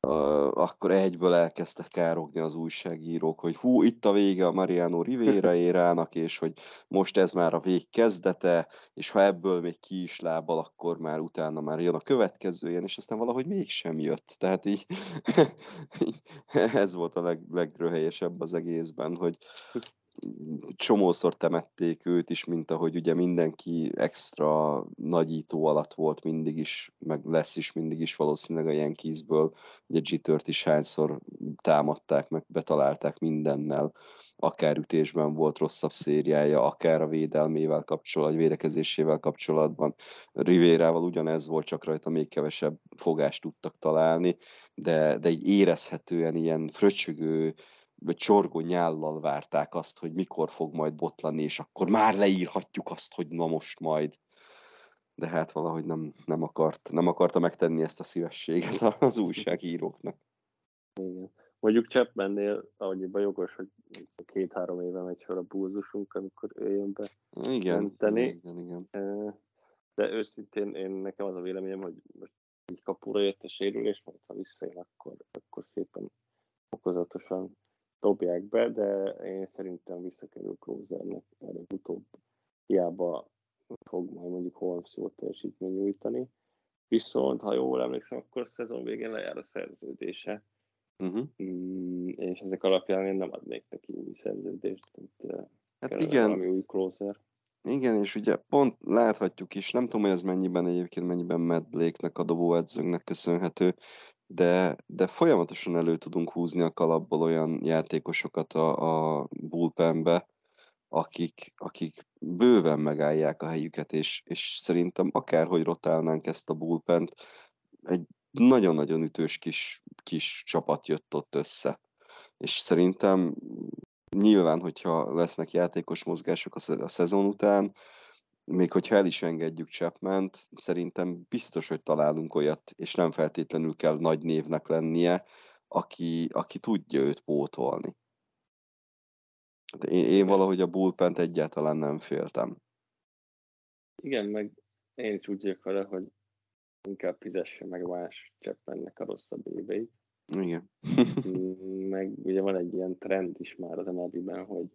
akkor egyből elkezdtek károgni az újságírók, hogy hú, itt a vége a Mariano Rivera [LAUGHS] érának, és hogy most ez már a vég kezdete, és ha ebből még ki is lábal, akkor már utána már jön a következő ilyen, és aztán valahogy mégsem jött. Tehát így, [LAUGHS] ez volt a leg, legröhelyesebb az egészben, hogy csomószor temették őt is, mint ahogy ugye mindenki extra nagyító alatt volt mindig is, meg lesz is mindig is valószínűleg a Yankeesből. Ugye Jittert is hányszor támadták, meg betalálták mindennel, akár ütésben volt rosszabb szériája, akár a védelmével kapcsolatban, vagy védekezésével kapcsolatban. Rivérával ugyanez volt, csak rajta még kevesebb fogást tudtak találni, de, de így érezhetően ilyen fröcsögő, vagy csorgó nyállal várták azt, hogy mikor fog majd botlani, és akkor már leírhatjuk azt, hogy na most majd. De hát valahogy nem, nem, akart, nem akarta megtenni ezt a szívességet [LAUGHS] az újságíróknak. Igen. Mondjuk Chapmannél, ahogy jogos, hogy két-három éve megy fel a búzusunk, amikor ő jön be igen, menteni. Igen, igen. De őszintén én nekem az a véleményem, hogy most így kapura jött a sérülés, majd ha visszajön, akkor, akkor szépen fokozatosan dobják be, de én szerintem visszakerül Closernek előbb-utóbb. Hiába fog majd mondjuk Holmes jó teljesítmény nyújtani. Viszont, ha jól emlékszem, akkor a szezon végén lejár a szerződése. Uh-huh. Mm, és ezek alapján én nem adnék neki új szerződést. Tehát, hát igen. új closer. Igen, és ugye pont láthatjuk is, nem tudom, hogy ez mennyiben egyébként, mennyiben Matt Blake-nek a dobóedzőnknek köszönhető, de, de folyamatosan elő tudunk húzni a kalapból olyan játékosokat a, a bullpenbe, akik, akik bőven megállják a helyüket, és, és szerintem akárhogy rotálnánk ezt a bullpent, egy nagyon-nagyon ütős kis, kis csapat jött ott össze. És szerintem nyilván, hogyha lesznek játékos mozgások a szezon után, még hogyha el is engedjük chapman szerintem biztos, hogy találunk olyat, és nem feltétlenül kell nagy névnek lennie, aki, aki tudja őt pótolni. Én, én valahogy a bullpent egyáltalán nem féltem. Igen, meg én is úgy vagyok vele, hogy inkább fizesse meg más Chapmannek a rosszabb éveit. Igen. meg ugye van egy ilyen trend is már az MLB-ben, hogy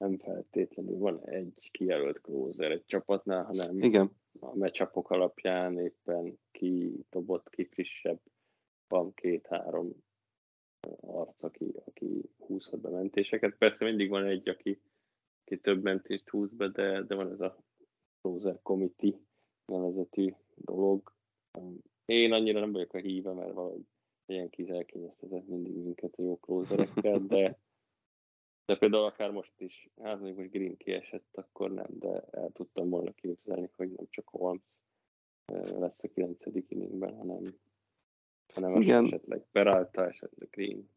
nem feltétlenül van egy kijelölt closer egy csapatnál, hanem Igen. a meccsapok alapján éppen ki dobott, ki frissebb, van két-három arc, aki, aki húzhat be mentéseket. Persze mindig van egy, aki, aki több mentést húz be, de, de van ez a closer committee nevezetű dolog. Én annyira nem vagyok a híve, mert valahogy ilyen kizelkényeztetett mindig minket a jó [LAUGHS] closerekkel, de, de például akár most is, hát mondjuk most Green kiesett, akkor nem, de el tudtam volna képzelni, hogy nem csak Holmes lesz a 9. inningben, hanem, hanem Igen. esetleg Peralta, esetleg Green.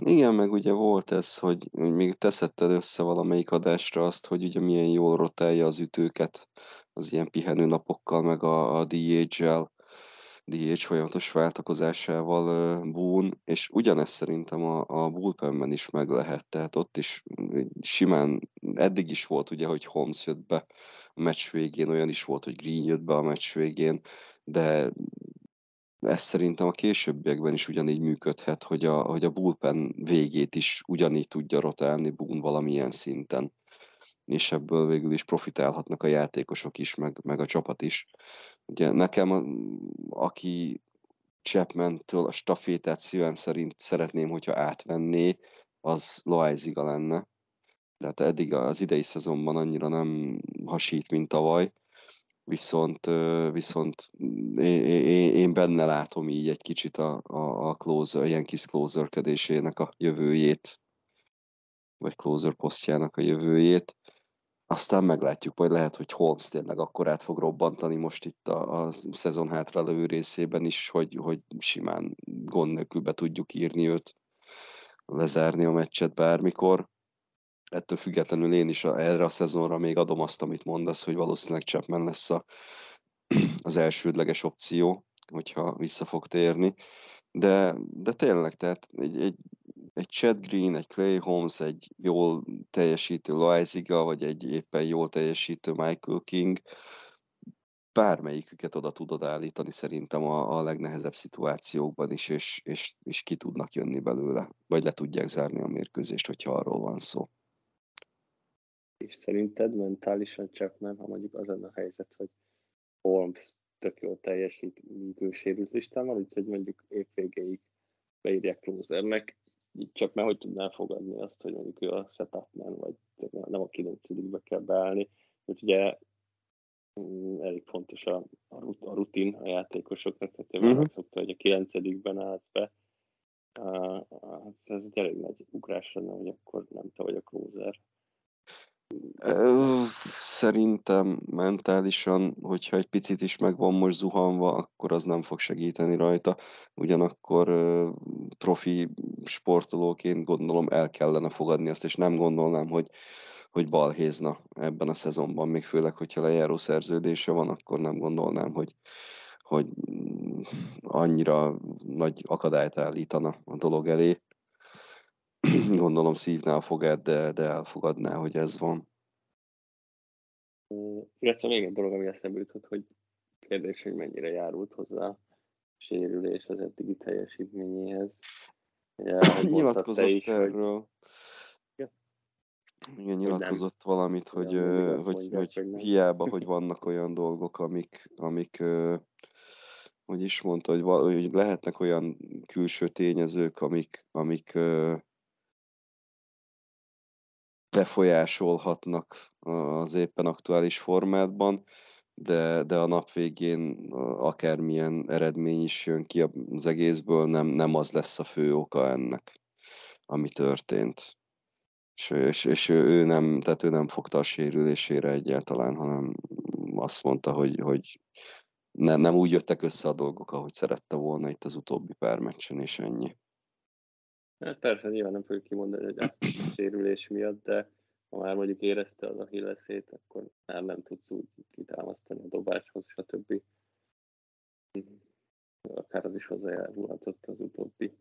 Igen, meg ugye volt ez, hogy még teszetted össze valamelyik adásra azt, hogy ugye milyen jól rotálja az ütőket az ilyen pihenő napokkal, meg a, a DH-el, DH folyamatos váltakozásával Boone, és ugyanezt szerintem a, a bullpenben is meg lehet, tehát ott is simán, eddig is volt ugye, hogy Holmes jött be a meccs végén, olyan is volt, hogy Green jött be a meccs végén, de ez szerintem a későbbiekben is ugyanígy működhet, hogy a, hogy a bullpen végét is ugyanígy tudja rotálni Boone valamilyen szinten és ebből végül is profitálhatnak a játékosok is, meg, meg a csapat is. Ugye nekem, a, aki Chapman-től a stafétát szívem szerint szeretném, hogyha átvenné, az Loaiziga lenne. Tehát eddig az idei szezonban annyira nem hasít, mint tavaly, viszont, viszont én, én benne látom így egy kicsit a, a, a closer, ilyen kis closerkedésének a jövőjét, vagy closer posztjának a jövőjét. Aztán meglátjuk, majd lehet, hogy Holmes tényleg akkor át fog robbantani most itt a, a szezon hátra részében is, hogy, hogy simán gond nélkül be tudjuk írni őt, lezárni a meccset bármikor. Ettől függetlenül én is a, erre a szezonra még adom azt, amit mondasz, hogy valószínűleg Chapman lesz a, [CLEARS THROAT] az elsődleges opció, hogyha vissza fog térni. De, de tényleg, tehát egy, egy egy Chad Green, egy Clay Holmes, egy jól teljesítő Loaiziga, vagy egy éppen jól teljesítő Michael King, bármelyiküket oda tudod állítani szerintem a, a legnehezebb szituációkban is, és, és, és ki tudnak jönni belőle, vagy le tudják zárni a mérkőzést, hogyha arról van szó. És szerinted mentálisan Chapman, ha mondjuk az a helyzet, hogy Holmes tök jól teljesít, míg ő sérült listán van, úgyhogy mondjuk évvégéig beírják closernek, csak mert hogy tudnál fogadni azt, hogy mondjuk ő a setupman, vagy nem a kilencedikbe kell beállni. Úgyhogy ugye mm, elég fontos a, a rutin a játékosoknak, tehát ő uh-huh. szokta, hogy a kilencedikben állt be. Hát ez egy elég nagy ugrás lenne, hogy akkor nem te vagy a closer. Szerintem mentálisan, hogyha egy picit is meg van most zuhanva, akkor az nem fog segíteni rajta. Ugyanakkor profi sportolóként gondolom el kellene fogadni azt, és nem gondolnám, hogy, hogy balhézna ebben a szezonban, még főleg, hogyha lejáró szerződése van, akkor nem gondolnám, hogy, hogy annyira nagy akadályt állítana a dolog elé. [CLEARS THROAT] Gondolom szívná a fogát, de, de elfogadná, hogy ez van. Illetve még egy dolog, ami eszembe jutott, hogy kérdés, hogy mennyire járult hozzá a sérülés az eddigi teljesítményéhez. Ugye, nyilatkozott is, erről. Hogy... Igen, nyilatkozott nem. valamit, hogy, hogy, hogy, hogy, hogy hiába, [LAUGHS] hogy vannak olyan dolgok, amik, amik hogy is mondta, hogy, hogy lehetnek olyan külső tényezők, amik, amik befolyásolhatnak az éppen aktuális formátban, de, de a nap végén akármilyen eredmény is jön ki az egészből, nem, nem az lesz a fő oka ennek, ami történt. És, és, és ő nem, tehát ő nem fogta a sérülésére egyáltalán, hanem azt mondta, hogy, hogy ne, nem úgy jöttek össze a dolgok, ahogy szerette volna itt az utóbbi pár meccsen, és ennyi. Hát persze, nyilván nem fogjuk kimondani, hogy a [COUGHS] sérülés miatt, de ha már mondjuk érezte az a hilleszét, akkor már nem tudsz úgy kitámasztani a dobáshoz, stb. Akár az is hozzájárulhatott az utóbbi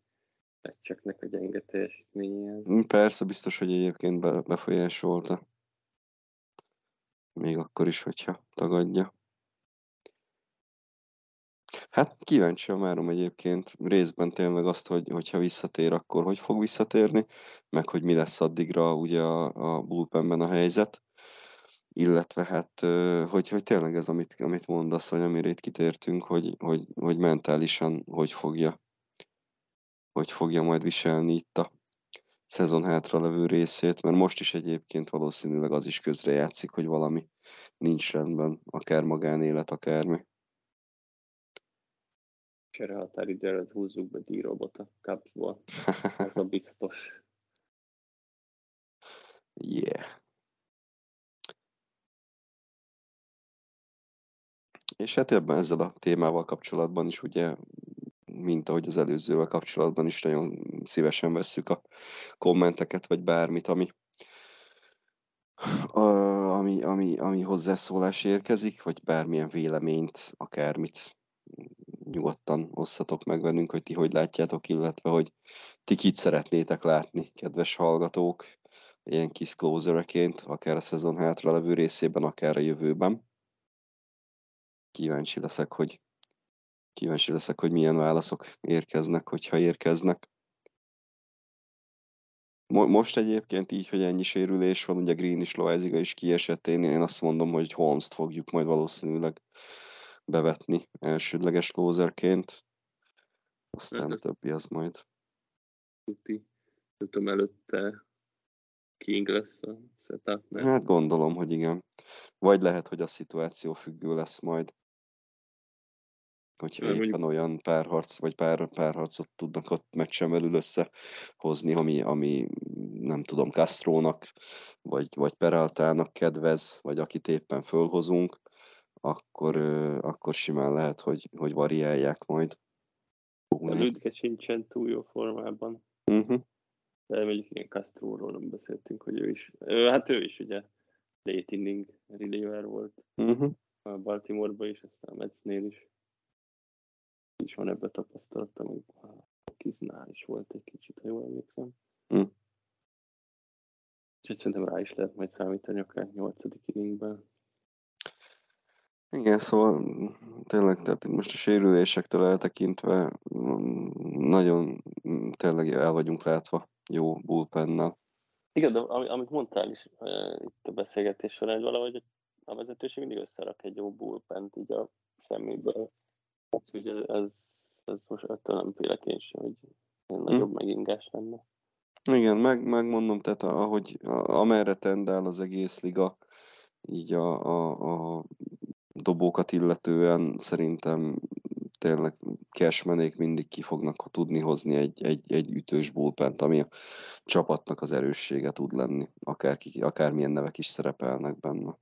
meccseknek a gyenge teljesítményéhez. Mm, persze, biztos, hogy egyébként befolyásolta. Még akkor is, hogyha tagadja. Hát kíváncsi a márom egyébként részben tényleg azt, hogy, hogyha visszatér, akkor hogy fog visszatérni, meg hogy mi lesz addigra ugye a, a bullpenben a helyzet, illetve hát, hogy, hogy tényleg ez, amit, amit mondasz, vagy amire itt kitértünk, hogy, hogy, hogy mentálisan hogy fogja, hogy fogja majd viselni itt a szezon hátra levő részét, mert most is egyébként valószínűleg az is közrejátszik, hogy valami nincs rendben, akár magánélet, akármi csere határidő előtt húzzuk be D-robot a Cubsból. [LAUGHS] Ez a biztos. Yeah. És hát ebben ezzel a témával kapcsolatban is ugye, mint ahogy az előzővel kapcsolatban is nagyon szívesen vesszük a kommenteket, vagy bármit, ami, a, ami, ami, ami hozzászólás érkezik, vagy bármilyen véleményt, akármit nyugodtan osszatok meg velünk, hogy ti hogy látjátok, illetve hogy ti kit szeretnétek látni, kedves hallgatók, ilyen kis closereként, akár a szezon hátra levő részében, akár a jövőben. Kíváncsi leszek, hogy kíváncsi leszek, hogy milyen válaszok érkeznek, hogyha érkeznek. Most egyébként így, hogy ennyi sérülés van, ugye Green is, Loaiziga is kiesett, én, én azt mondom, hogy Holmes-t fogjuk majd valószínűleg bevetni elsődleges closerként. Aztán a többi az majd. Tuti. Nem tudom, előtte King lesz a setup. Mert... Hát gondolom, hogy igen. Vagy lehet, hogy a szituáció függő lesz majd. Hogyha éppen mondjuk... olyan párharc, vagy pár, párharcot tudnak ott meccsen belül összehozni, ami, ami nem tudom, Castrónak, vagy, vagy Peraltának kedvez, vagy akit éppen fölhozunk, akkor, akkor simán lehet, hogy, hogy variálják majd. A Lüdke sincsen túl jó formában. Uh-huh. De mondjuk igen, Castro-ról nem beszéltünk, hogy ő is, ő, hát ő is ugye late inning reliever volt uh-huh. a Baltimore-ban is, aztán a Metsnél is. Is van ebbe tapasztalata, meg a Kiznál is volt egy kicsit, ha jól emlékszem. Uh-huh. Úgyhogy szerintem rá is lehet majd számítani akár nyolcadik inningben. Igen, szóval tényleg, tehát most a sérülésektől eltekintve mm, nagyon mm, tényleg el vagyunk látva jó bullpennel. Igen, de amit mondtál is uh, itt a beszélgetés során, hogy valahogy a vezetőség mindig összerak egy jó bullpent így a semmiből. Úgyhogy ez, ez, ez most ettől nem félek én sem, hogy hm. nagyobb megingás lenne. Igen, meg, megmondom, tehát ahogy amerre tendál az egész liga, így a, a, a dobókat illetően szerintem tényleg cashmenék mindig ki fognak tudni hozni egy, egy, egy ütős bullpent, ami a csapatnak az erőssége tud lenni, akár, akármilyen nevek is szerepelnek benne.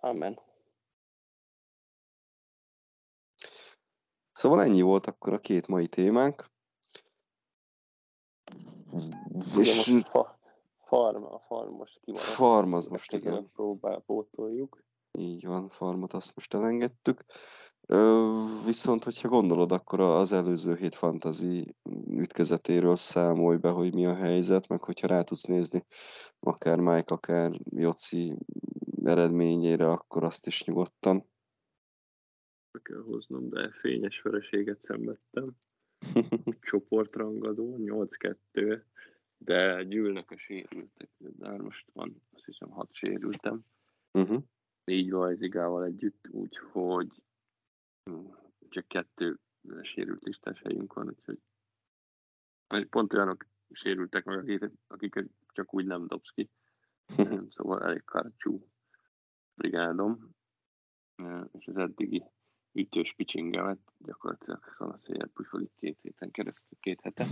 Amen. Szóval ennyi volt akkor a két mai témánk. És... Most fa, farm, a farm most kimaradt. Farm az most igen. Próbál, pótoljuk. Így van, farmot azt most elengedtük. Viszont, hogyha gondolod, akkor az előző hét fantazi ütközetéről számolj be, hogy mi a helyzet, meg hogyha rá tudsz nézni akár Mike, akár Joci eredményére, akkor azt is nyugodtan. Be kell hoznom, de fényes vereséget szenvedtem. [LAUGHS] Csoportrangadó, 8-2, de gyűlnek a sérültek. De most van, azt hiszem, hat sérültem. Uh-huh négy rajzigával együtt, úgyhogy hm, csak kettő sérült listás helyünk van, úgyhogy pont olyanok sérültek meg, akiket, akiket csak úgy nem dobsz ki. szóval elég karcsú brigádom, és az eddigi ütős pitchingemet gyakorlatilag szanaszéjjel pusolik két héten keresztül, két hete.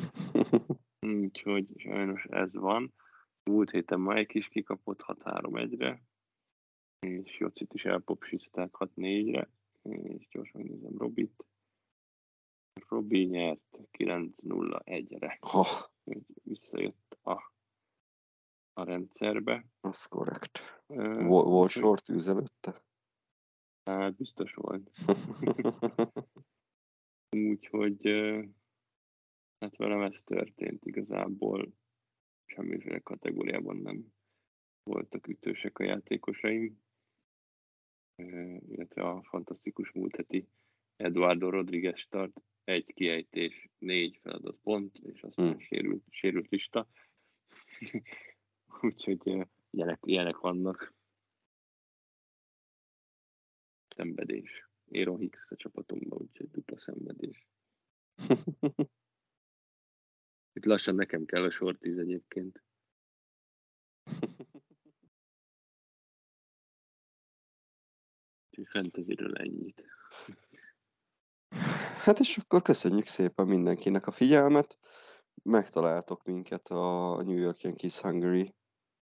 [LAUGHS] Úgyhogy sajnos ez van. Múlt héten Mike is kikapott 6-3-1-re, és Jocit is elpopsizták 6-4-re, és gyorsan nézem Robit. Robi nyert 9-0-1-re. Oh. Visszajött a, a rendszerbe. Az korrekt. Volt sort előtte? Hát biztos volt. [LAUGHS] Úgyhogy hát velem ez történt igazából. Semmiféle kategóriában nem voltak ütősek a játékosaim. Illetve a fantasztikus múlt heti Eduardo Rodriguez start, egy kiejtés, négy feladott pont, és aztán hmm. sérült, sérült lista. [LAUGHS] Úgyhogy ilyenek, ilyenek vannak szenvedés. Aaron Hicks a csapatunkban, úgyhogy dupla szenvedés. [LAUGHS] Itt lassan nekem kell a sortíz egyébként. Úgyhogy fantasyről ennyit. Hát és akkor köszönjük szépen mindenkinek a figyelmet. Megtaláltok minket a New York Yankees Hungary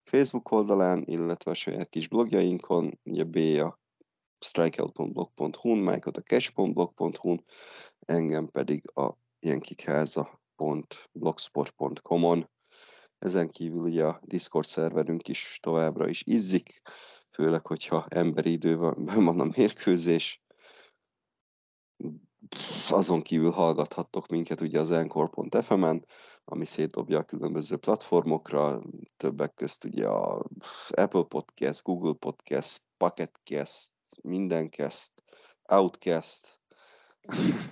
Facebook oldalán, illetve a saját kis blogjainkon, ugye B a strikeout.blog.hu-n, Mike-ot a cash.blog.hu-n, engem pedig a jenkikháza.blogspot.com-on. Ezen kívül ugye a Discord szerverünk is továbbra is izzik, főleg, hogyha emberi időben [LAUGHS] van a mérkőzés. Azon kívül hallgathattok minket ugye az encore.fm-en, ami szétdobja a különböző platformokra, többek közt ugye a Apple Podcast, Google Podcast, Pocketcast, Mindencast, Outcast, [LAUGHS]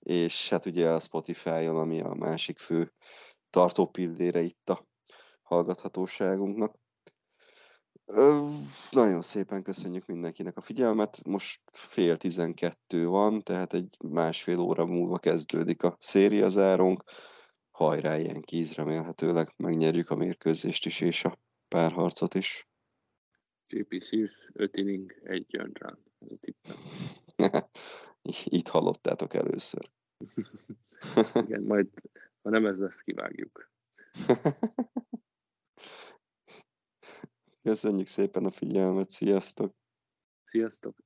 és hát ugye a Spotify-on, ami a másik fő tartópillére itt a hallgathatóságunknak. Ö, nagyon szépen köszönjük mindenkinek a figyelmet. Most fél tizenkettő van, tehát egy másfél óra múlva kezdődik a szériazárunk. Hajrá, ilyen kíz, remélhetőleg megnyerjük a mérkőzést is, és a párharcot is. JP Sears, 5 inning, egy jön rá. Ez a tippem. [LAUGHS] Itt hallottátok először. [LAUGHS] Igen, majd ha nem ez lesz, kivágjuk. [LAUGHS] Köszönjük szépen a figyelmet, sziasztok! Sziasztok!